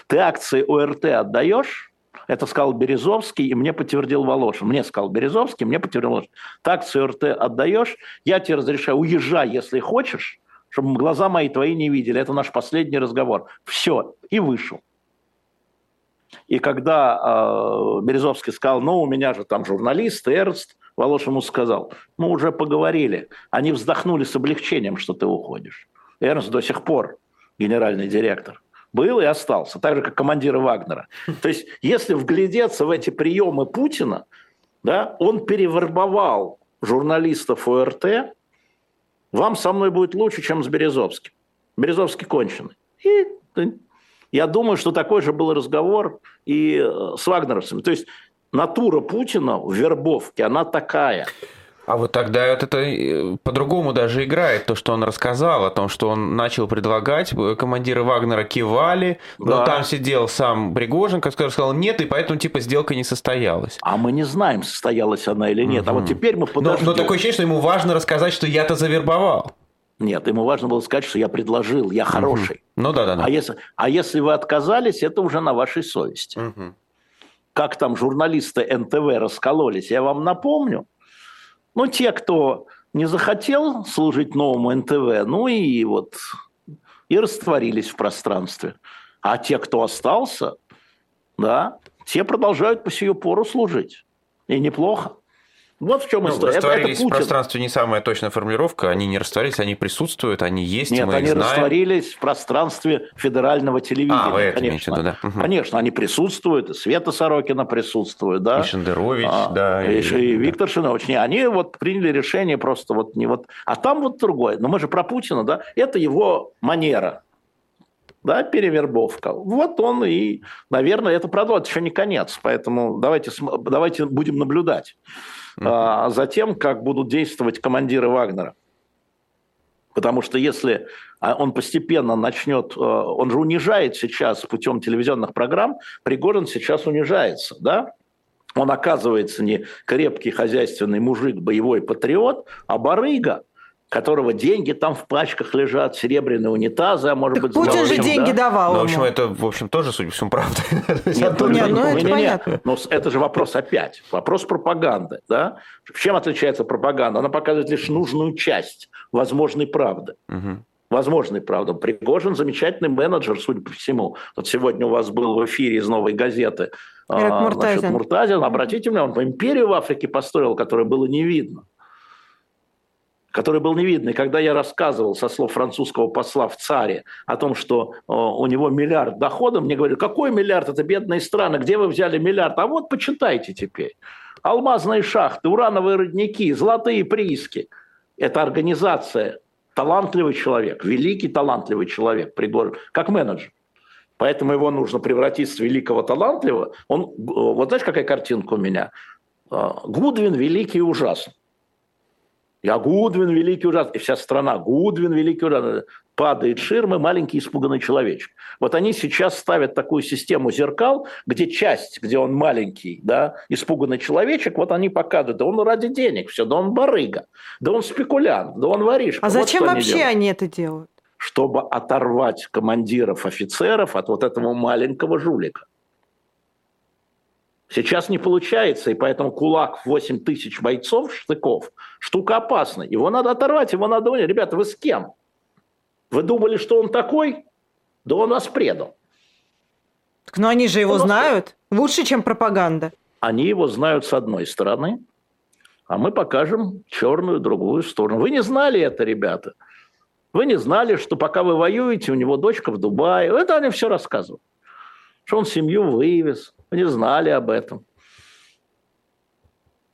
ты акции ОРТ отдаешь, это сказал Березовский, и мне подтвердил Волошин. Мне сказал Березовский, мне подтвердил Волошин. Так ЦРТ отдаешь, я тебе разрешаю, уезжай, если хочешь, чтобы глаза мои твои не видели. Это наш последний разговор. Все. И вышел. И когда э, Березовский сказал, ну, у меня же там журналист, Эрнст, Волош ему сказал, мы уже поговорили. Они вздохнули с облегчением, что ты уходишь. Эрнст до сих пор генеральный директор. Был и остался, так же, как командир Вагнера. [LAUGHS] То есть, если вглядеться в эти приемы Путина, да, он перевербовал журналистов ОРТ, вам со мной будет лучше, чем с Березовским. Березовский конченый. И я думаю, что такой же был разговор и э, с вагнеровцами. То есть натура Путина в вербовке, она такая. А вот тогда вот это э, по-другому даже играет, то, что он рассказал, о том, что он начал предлагать, э, командиры Вагнера кивали, да. но там сидел сам Пригожин, который сказал нет, и поэтому типа сделка не состоялась. А мы не знаем, состоялась она или нет. Угу. А вот теперь мы подождем. Но, но такое ощущение, что ему важно рассказать, что я-то завербовал. Нет, ему важно было сказать, что я предложил, я хороший. Угу. Ну да, да, да. А если, а если вы отказались, это уже на вашей совести. Угу. Как там журналисты НТВ раскололись, я вам напомню. Ну, те, кто не захотел служить новому НТВ, ну и вот и растворились в пространстве. А те, кто остался, да, те продолжают по сию пору служить. И неплохо. Вот в чем ну, история. Растворились это, это в пространстве не самая точная формулировка. Они не растворились, они присутствуют, они есть, Нет, мы они их знаем. растворились в пространстве федерального телевидения. А, вы это конечно. Виду, да. Угу. Конечно, они присутствуют, и Света Сорокина присутствует, да. И Шендерович, а, да. И, и, и Виктор Шендерович. Не, они вот приняли решение просто вот не вот... А там вот другое. Но мы же про Путина, да. Это его манера да, перевербовка. Вот он и, наверное, это продолжит, еще не конец, поэтому давайте, давайте будем наблюдать а за тем, как будут действовать командиры Вагнера. Потому что если а, он постепенно начнет, э, он же унижает сейчас путем телевизионных программ, Пригожин сейчас унижается, да? Он оказывается не крепкий хозяйственный мужик, боевой патриот, а барыга – которого деньги там в пачках лежат, серебряные унитазы, а может так быть... Путин же деньги да? давал ну, В общем, это, в общем, тоже, судя по всему, правда. [LAUGHS] Нет, ну, нет, ну, это понятно. Но это же вопрос опять, вопрос пропаганды. Да? Чем отличается пропаганда? Она показывает лишь нужную часть возможной правды. Угу возможной, правда. Пригожин замечательный менеджер, судя по всему. Вот сегодня у вас был в эфире из «Новой газеты» а, Муртазин. Значит, Муртазин. Обратите внимание, он империю в Африке построил, которое было не видно который был невидный. Когда я рассказывал со слов французского посла в ЦАРе о том, что э, у него миллиард доходов, мне говорили, какой миллиард, это бедные страны, где вы взяли миллиард? А вот почитайте теперь. Алмазные шахты, урановые родники, золотые прииски. Это организация, талантливый человек, великий талантливый человек, Пригожин, как менеджер. Поэтому его нужно превратить с великого талантливого. Он, э, вот знаешь, какая картинка у меня? Э, Гудвин великий и ужасный. Я Гудвин великий ужасный. И вся страна Гудвин великий ужасный. Падает ширмы, маленький испуганный человечек. Вот они сейчас ставят такую систему зеркал, где часть, где он маленький, да, испуганный человечек, вот они показывают, да он ради денег все, да он барыга, да он спекулянт, да он воришка. А зачем вот вообще они, они это делают? Чтобы оторвать командиров, офицеров от вот этого маленького жулика. Сейчас не получается, и поэтому кулак в 8 тысяч бойцов, штыков, штука опасная. Его надо оторвать, его надо... Ребята, вы с кем? Вы думали, что он такой? Да он вас предал. Так, но они же его он знают. Вас... Лучше, чем пропаганда. Они его знают с одной стороны, а мы покажем черную другую сторону. Вы не знали это, ребята. Вы не знали, что пока вы воюете, у него дочка в Дубае. Это они все рассказывают. Что он семью вывез, не знали об этом.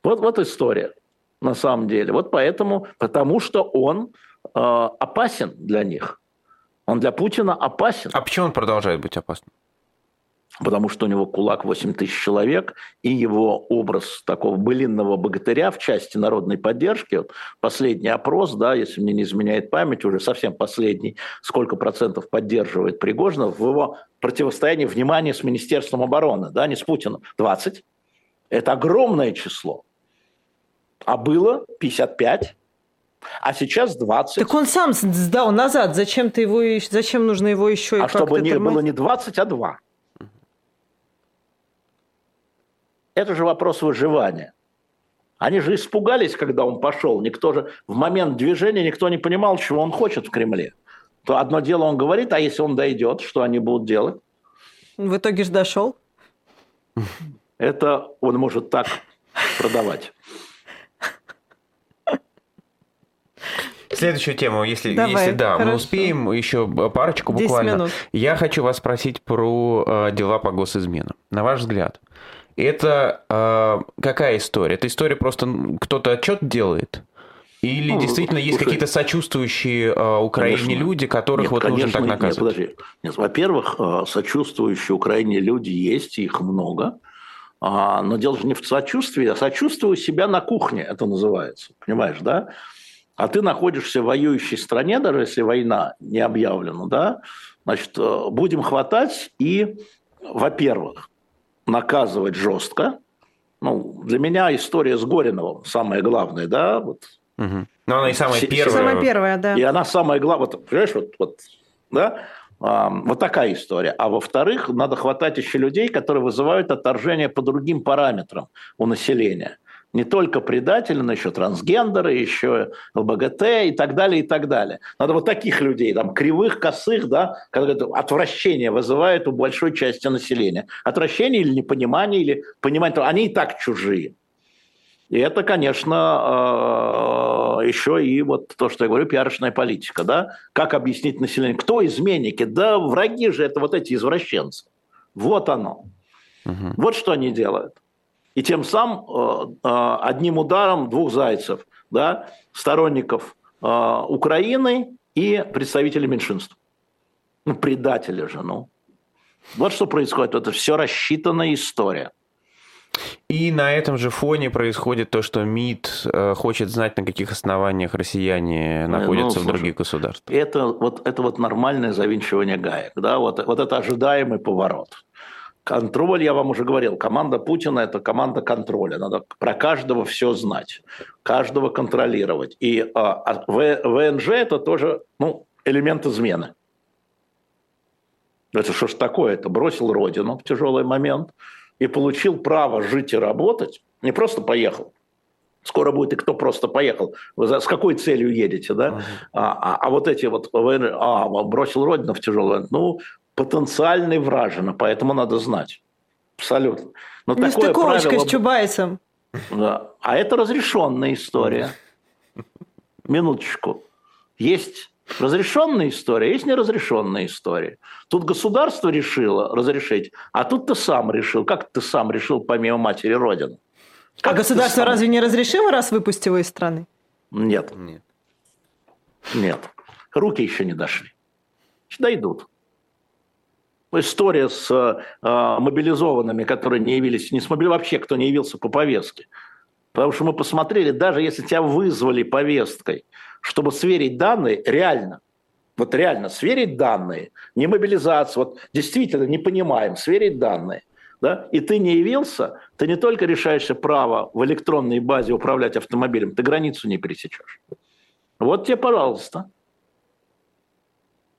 Вот, вот история на самом деле. Вот поэтому, потому что он э, опасен для них. Он для Путина опасен. А почему он продолжает быть опасным? Потому что у него кулак 8 тысяч человек, и его образ такого былинного богатыря в части народной поддержки, вот последний опрос, да, если мне не изменяет память, уже совсем последний, сколько процентов поддерживает Пригожина в его противостоянии внимания с Министерством обороны, да, не с Путиным, 20. Это огромное число. А было 55, а сейчас 20. Так он сам сдал назад. Зачем, ты его, зачем нужно его еще А чтобы не, было не 20, а 2. Это же вопрос выживания. Они же испугались, когда он пошел. Никто же в момент движения никто не понимал, чего он хочет в Кремле. То одно дело он говорит, а если он дойдет, что они будут делать? В итоге же дошел. Это он может так продавать. Следующую тему, если, Давай, если да, хорошо. мы успеем еще парочку буквально. Минут. Я хочу вас спросить про э, дела по госизменам. На ваш взгляд, это э, какая история? Это история просто кто-то отчет делает? Или ну, действительно слушай, есть какие-то сочувствующие э, Украине конечно, люди, которых нет, вот конечно, нужно так наказывать? Нет, подожди. Нет, во-первых, э, сочувствующие Украине люди есть, их много. А, но дело же не в сочувствии, а сочувствую себя на кухне, это называется. Понимаешь, да? А ты находишься в воюющей стране, даже если война не объявлена, да? Значит, э, будем хватать и, во-первых, наказывать жестко. Ну, для меня история с Гориновым самая главная, да, вот Угу. Но она и самая первая. Самая первая, да. И она самая главная. Вот, понимаешь, вот, вот, да? А, вот такая история. А во-вторых, надо хватать еще людей, которые вызывают отторжение по другим параметрам у населения. Не только предатели, но еще трансгендеры, еще ЛГБТ и так далее, и так далее. Надо вот таких людей, там, кривых, косых, да, когда отвращение вызывает у большой части населения. Отвращение или непонимание, или понимание, они и так чужие. И это, конечно, а, еще и вот то, что я говорю, пиарочная политика. Да? Как объяснить населению? Кто изменники? Да враги же это вот эти извращенцы. Вот оно. Угу. Вот что они делают. И тем самым а, а, одним ударом двух зайцев, да, сторонников Украины и представителей меньшинств. Ну, предатели же, ну. Вот что происходит. Это все рассчитанная история. И на этом же фоне происходит то, что МИД э, хочет знать, на каких основаниях россияне ну, находятся ну, в других государствах. Это вот, это вот нормальное завинчивание гаек. Да? Вот, вот это ожидаемый поворот. Контроль, я вам уже говорил, команда Путина – это команда контроля. Надо про каждого все знать, каждого контролировать. И а, а ВНЖ – это тоже ну, элемент измены. Это что ж такое? Это бросил родину в тяжелый момент – и получил право жить и работать, не просто поехал, скоро будет и кто просто поехал. Вы за, с какой целью едете, да? Uh-huh. А, а, а вот эти вот, а, бросил родину в тяжелую, ну, потенциальный вражина, поэтому надо знать. Абсолютно. Но такое правило... с Чубайсом. Да. А это разрешенная история. Минуточку. Есть Разрешенная история, есть неразрешенная история. Тут государство решило разрешить, а тут ты сам решил. Как ты сам решил помимо матери Родины? Как а государство сам... разве не разрешило, раз выпустило из страны? Нет. Нет. Нет. Руки еще не дошли. Дойдут. История с э, мобилизованными, которые не явились, не смогли вообще, кто не явился по повестке. Потому что мы посмотрели, даже если тебя вызвали повесткой, чтобы сверить данные реально, вот реально сверить данные, не мобилизацию, вот действительно не понимаем, сверить данные, да, и ты не явился, ты не только решаешься право в электронной базе управлять автомобилем, ты границу не пересечешь. Вот тебе, пожалуйста.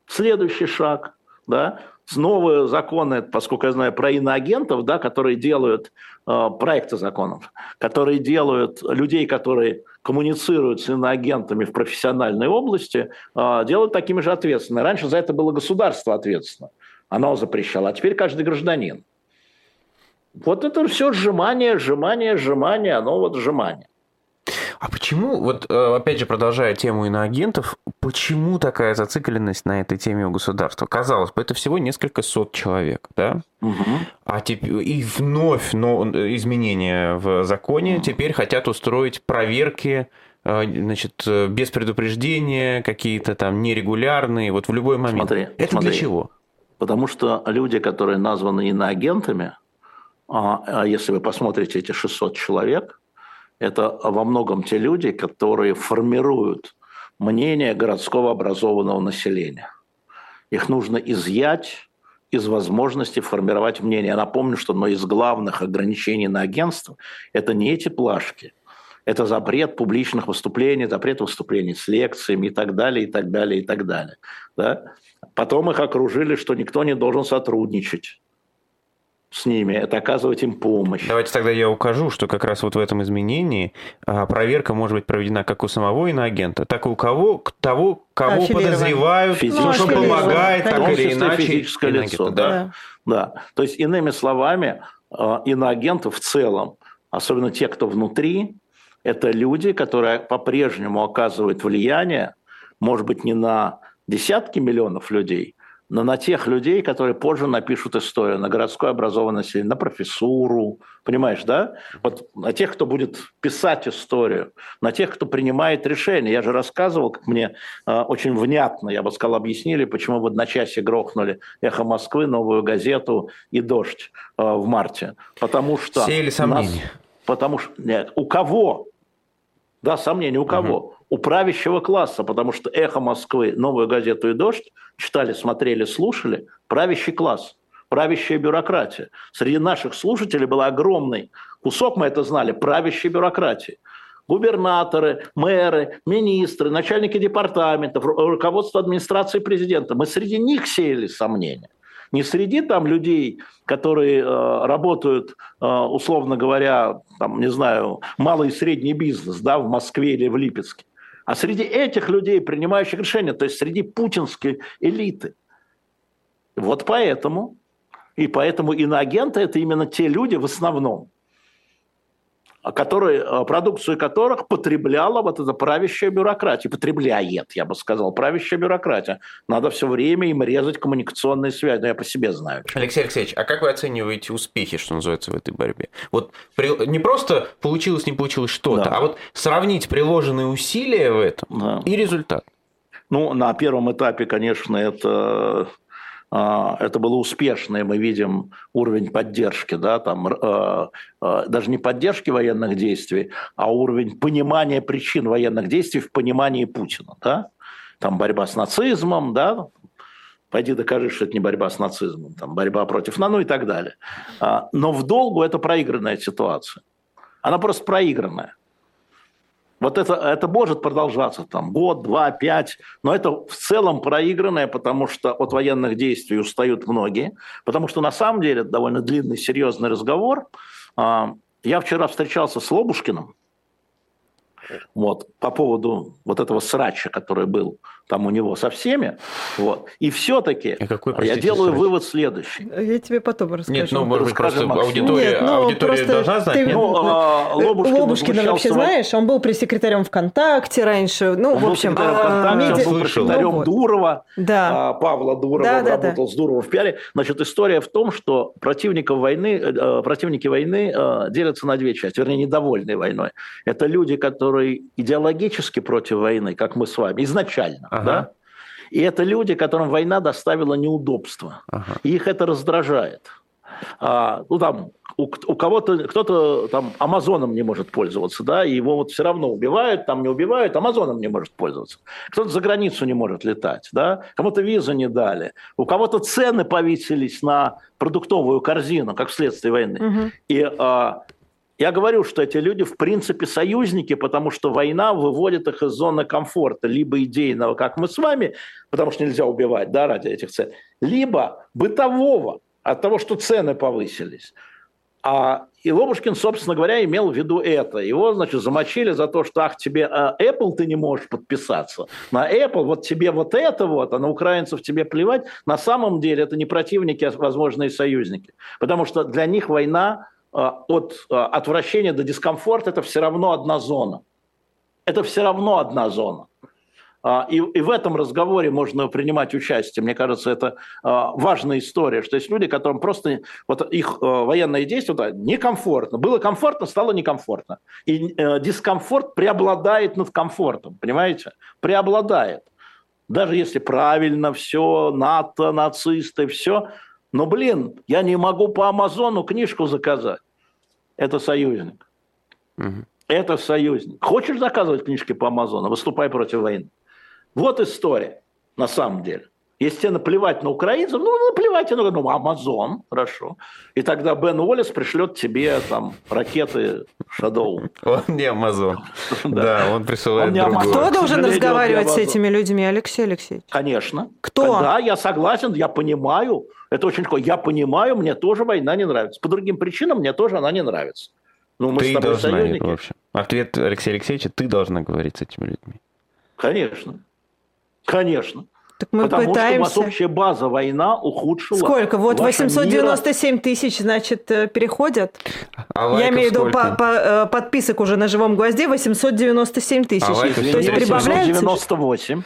Следующий шаг, да, новые законы, поскольку я знаю про иноагентов, да, которые делают э, проекты законов, которые делают людей, которые коммуницируют с иноагентами в профессиональной области, э, делают такими же ответственными. Раньше за это было государство ответственно. Оно запрещало, а теперь каждый гражданин. Вот это все сжимание, сжимание, сжимание, оно вот сжимание. А почему, вот э, опять же, продолжая тему иноагентов, почему такая зацикленность на этой теме у государства? Казалось бы, это всего несколько сот человек, да? Угу. А теперь и вновь но, изменения в законе угу. теперь хотят устроить проверки э, значит, без предупреждения, какие-то там нерегулярные, вот в любой момент. Смотри, это смотри. для чего? Потому что люди, которые названы иноагентами, а, а если вы посмотрите эти 600 человек, это во многом те люди, которые формируют мнение городского образованного населения. Их нужно изъять из возможности формировать мнение. Я напомню, что одно из главных ограничений на агентство – это не эти плашки, это запрет публичных выступлений, запрет выступлений с лекциями и так далее, и так далее, и так далее. Да? Потом их окружили, что никто не должен сотрудничать с ними, это оказывать им помощь. Давайте тогда я укажу, что как раз вот в этом изменении а, проверка может быть проведена как у самого иноагента, так и у кого, того, кого подозревают, ну, что помогает, так или иначе. физическое лицо, да. да. да. То есть, иными словами, э, иноагенты в целом, особенно те, кто внутри, это люди, которые по-прежнему оказывают влияние, может быть, не на десятки миллионов людей, но на тех людей, которые позже напишут историю, на городское образованное население, на профессуру, понимаешь, да? Вот на тех, кто будет писать историю, на тех, кто принимает решения. Я же рассказывал, как мне э, очень внятно, я бы сказал, объяснили, почему в одночасье грохнули «Эхо Москвы», «Новую газету» и «Дождь» э, в марте. Потому что... Сеяли сомнения. Нас, потому что... Нет, у кого? Да, сомнения у кого? Угу у правящего класса, потому что «Эхо Москвы», «Новую газету» и «Дождь» читали, смотрели, слушали правящий класс, правящая бюрократия. Среди наших слушателей был огромный кусок, мы это знали, правящей бюрократии. Губернаторы, мэры, министры, начальники департаментов, руководство администрации президента. Мы среди них сеяли сомнения не среди там людей, которые э, работают, э, условно говоря, там, не знаю, малый и средний бизнес, да, в Москве или в Липецке, а среди этих людей, принимающих решения, то есть среди путинской элиты. Вот поэтому, и поэтому иноагенты – это именно те люди в основном, которые, э, продукцию которых потребляла вот эта правящая бюрократия. Потребляет, я бы сказал, правящая бюрократия. Надо все время им резать коммуникационные связи. Но я по себе знаю. Алексей Алексеевич, а как вы оцениваете успехи, что называется, в этой борьбе? Вот при... не просто получилось, не получилось что-то, да. а вот сравнить приложенные усилия в этом да. и результат. Ну, на первом этапе, конечно, это а, это было успешно, и мы видим уровень поддержки, да, там, э, э, даже не поддержки военных действий, а уровень понимания причин военных действий в понимании Путина. Да? Там борьба с нацизмом, да, пойди докажи, что это не борьба с нацизмом, там, борьба против, ну, ну и так далее. А, но в долгу это проигранная ситуация. Она просто проигранная. Вот это, это может продолжаться там год, два, пять, но это в целом проигранное, потому что от военных действий устают многие, потому что на самом деле это довольно длинный, серьезный разговор. А, я вчера встречался с Лобушкиным, вот, по поводу вот этого срача, который был там у него со всеми. Вот. И все-таки а я делаю срача? вывод следующий. Я тебе потом расскажу. Нет, ну, может быть, просто аудитория, Нет, ну, аудитория должна знать. Ты, ну, а, Лобушкин Лобушкина вообще знаешь, он был пресс-секретарем ВКонтакте раньше. Ну, он в общем, был а, медиа... был секретарем ну, Дурова, да. А, Павла Дурова, да, да, работал да. с Дурова в пиаре. Значит, история в том, что противников войны, э, противники войны э, делятся на две части, вернее, недовольные войной. Это люди, которые идеологически против войны, как мы с вами, изначально. Ага. Да? И это люди, которым война доставила неудобства. Ага. И их это раздражает. А, ну, там, у, у кого-то, кто-то там Амазоном не может пользоваться, да, и его вот все равно убивают, там не убивают, Амазоном не может пользоваться. Кто-то за границу не может летать, да, кому-то визу не дали, у кого-то цены повесились на продуктовую корзину, как вследствие войны. Угу. И а, я говорю, что эти люди в принципе союзники, потому что война выводит их из зоны комфорта, либо идейного, как мы с вами, потому что нельзя убивать да, ради этих целей, либо бытового, от того, что цены повысились. А и Лобушкин, собственно говоря, имел в виду это. Его, значит, замочили за то, что, ах, тебе а Apple ты не можешь подписаться. На Apple вот тебе вот это вот, а на украинцев тебе плевать. На самом деле это не противники, а возможные союзники. Потому что для них война от а, отвращения до дискомфорта, это все равно одна зона. Это все равно одна зона. А, и, и в этом разговоре можно принимать участие. Мне кажется, это важная история, что есть люди, которым просто вот их военные действия да, некомфортно. Было комфортно, стало некомфортно. И э, дискомфорт преобладает над комфортом, понимаете? Преобладает. Даже если правильно все, НАТО, нацисты, все. Но, блин, я не могу по Амазону книжку заказать это союзник. Угу. Это союзник. Хочешь заказывать книжки по Амазону, выступай против войны. Вот история на самом деле. Если тебе наплевать на украинцев, ну, наплевайте на ну, Амазон, хорошо. И тогда Бен Уоллес пришлет тебе там ракеты Shadow. Он не Амазон. [LAUGHS] Да, он присылает другой. Кто должен разговаривать с этими людьми, Алексей Алексеевич? Конечно. Кто? Да, я согласен, я понимаю. Это очень легко. Я понимаю, мне тоже война не нравится. По другим причинам мне тоже она не нравится. Ну, мы ты с тобой должна, союзники. в общем. Ответ Алексея Алексеевича, ты должна говорить с этими людьми. Конечно. Конечно. Так мы Потому пытаемся. что у вас общая база война ухудшила. Сколько? Вот 897 тысяч, значит, э, переходят. А Я имею в виду по, по, э, подписок уже на живом гвозде 897 тысяч. А То есть прибавляется? 98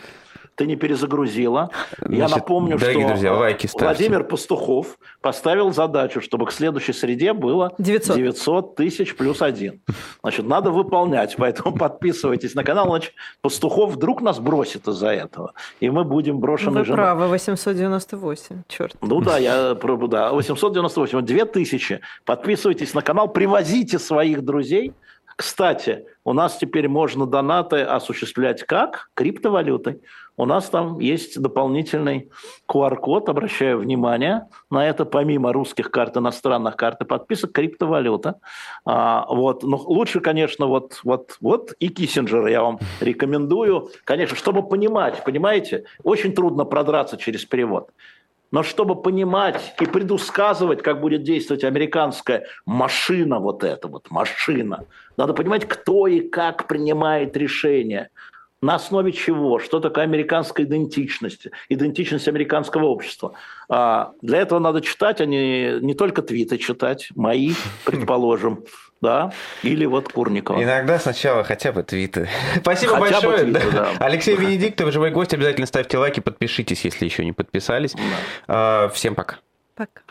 ты не перезагрузила. Значит, Я напомню, что друзья, лайки Владимир Пастухов поставил задачу, чтобы к следующей среде было 900, 900 тысяч плюс один. Значит, надо выполнять, поэтому [LAUGHS] подписывайтесь на канал, иначе Пастухов вдруг нас бросит из-за этого, и мы будем брошены Вы женой. правы, 898, черт. Ну да, я да, 898, 2000. Подписывайтесь на канал, привозите своих друзей. Кстати, у нас теперь можно донаты осуществлять как? Криптовалютой у нас там есть дополнительный QR-код, обращаю внимание на это, помимо русских карт, иностранных карт и подписок, криптовалюта. А, вот. Но лучше, конечно, вот, вот, вот и Киссинджера я вам рекомендую. Конечно, чтобы понимать, понимаете, очень трудно продраться через перевод. Но чтобы понимать и предусказывать, как будет действовать американская машина, вот эта вот машина, надо понимать, кто и как принимает решения. На основе чего? Что такое американская идентичность? Идентичность американского общества. А для этого надо читать, а не, не только твиты читать, мои, предположим, да, или вот Курникова. Иногда сначала хотя бы твиты. [LAUGHS] Спасибо хотя большое. Твиты, да. Да. Алексей Венедиктов, живой гость. Обязательно ставьте лайки, подпишитесь, если еще не подписались. Да. А, всем пока. Пока.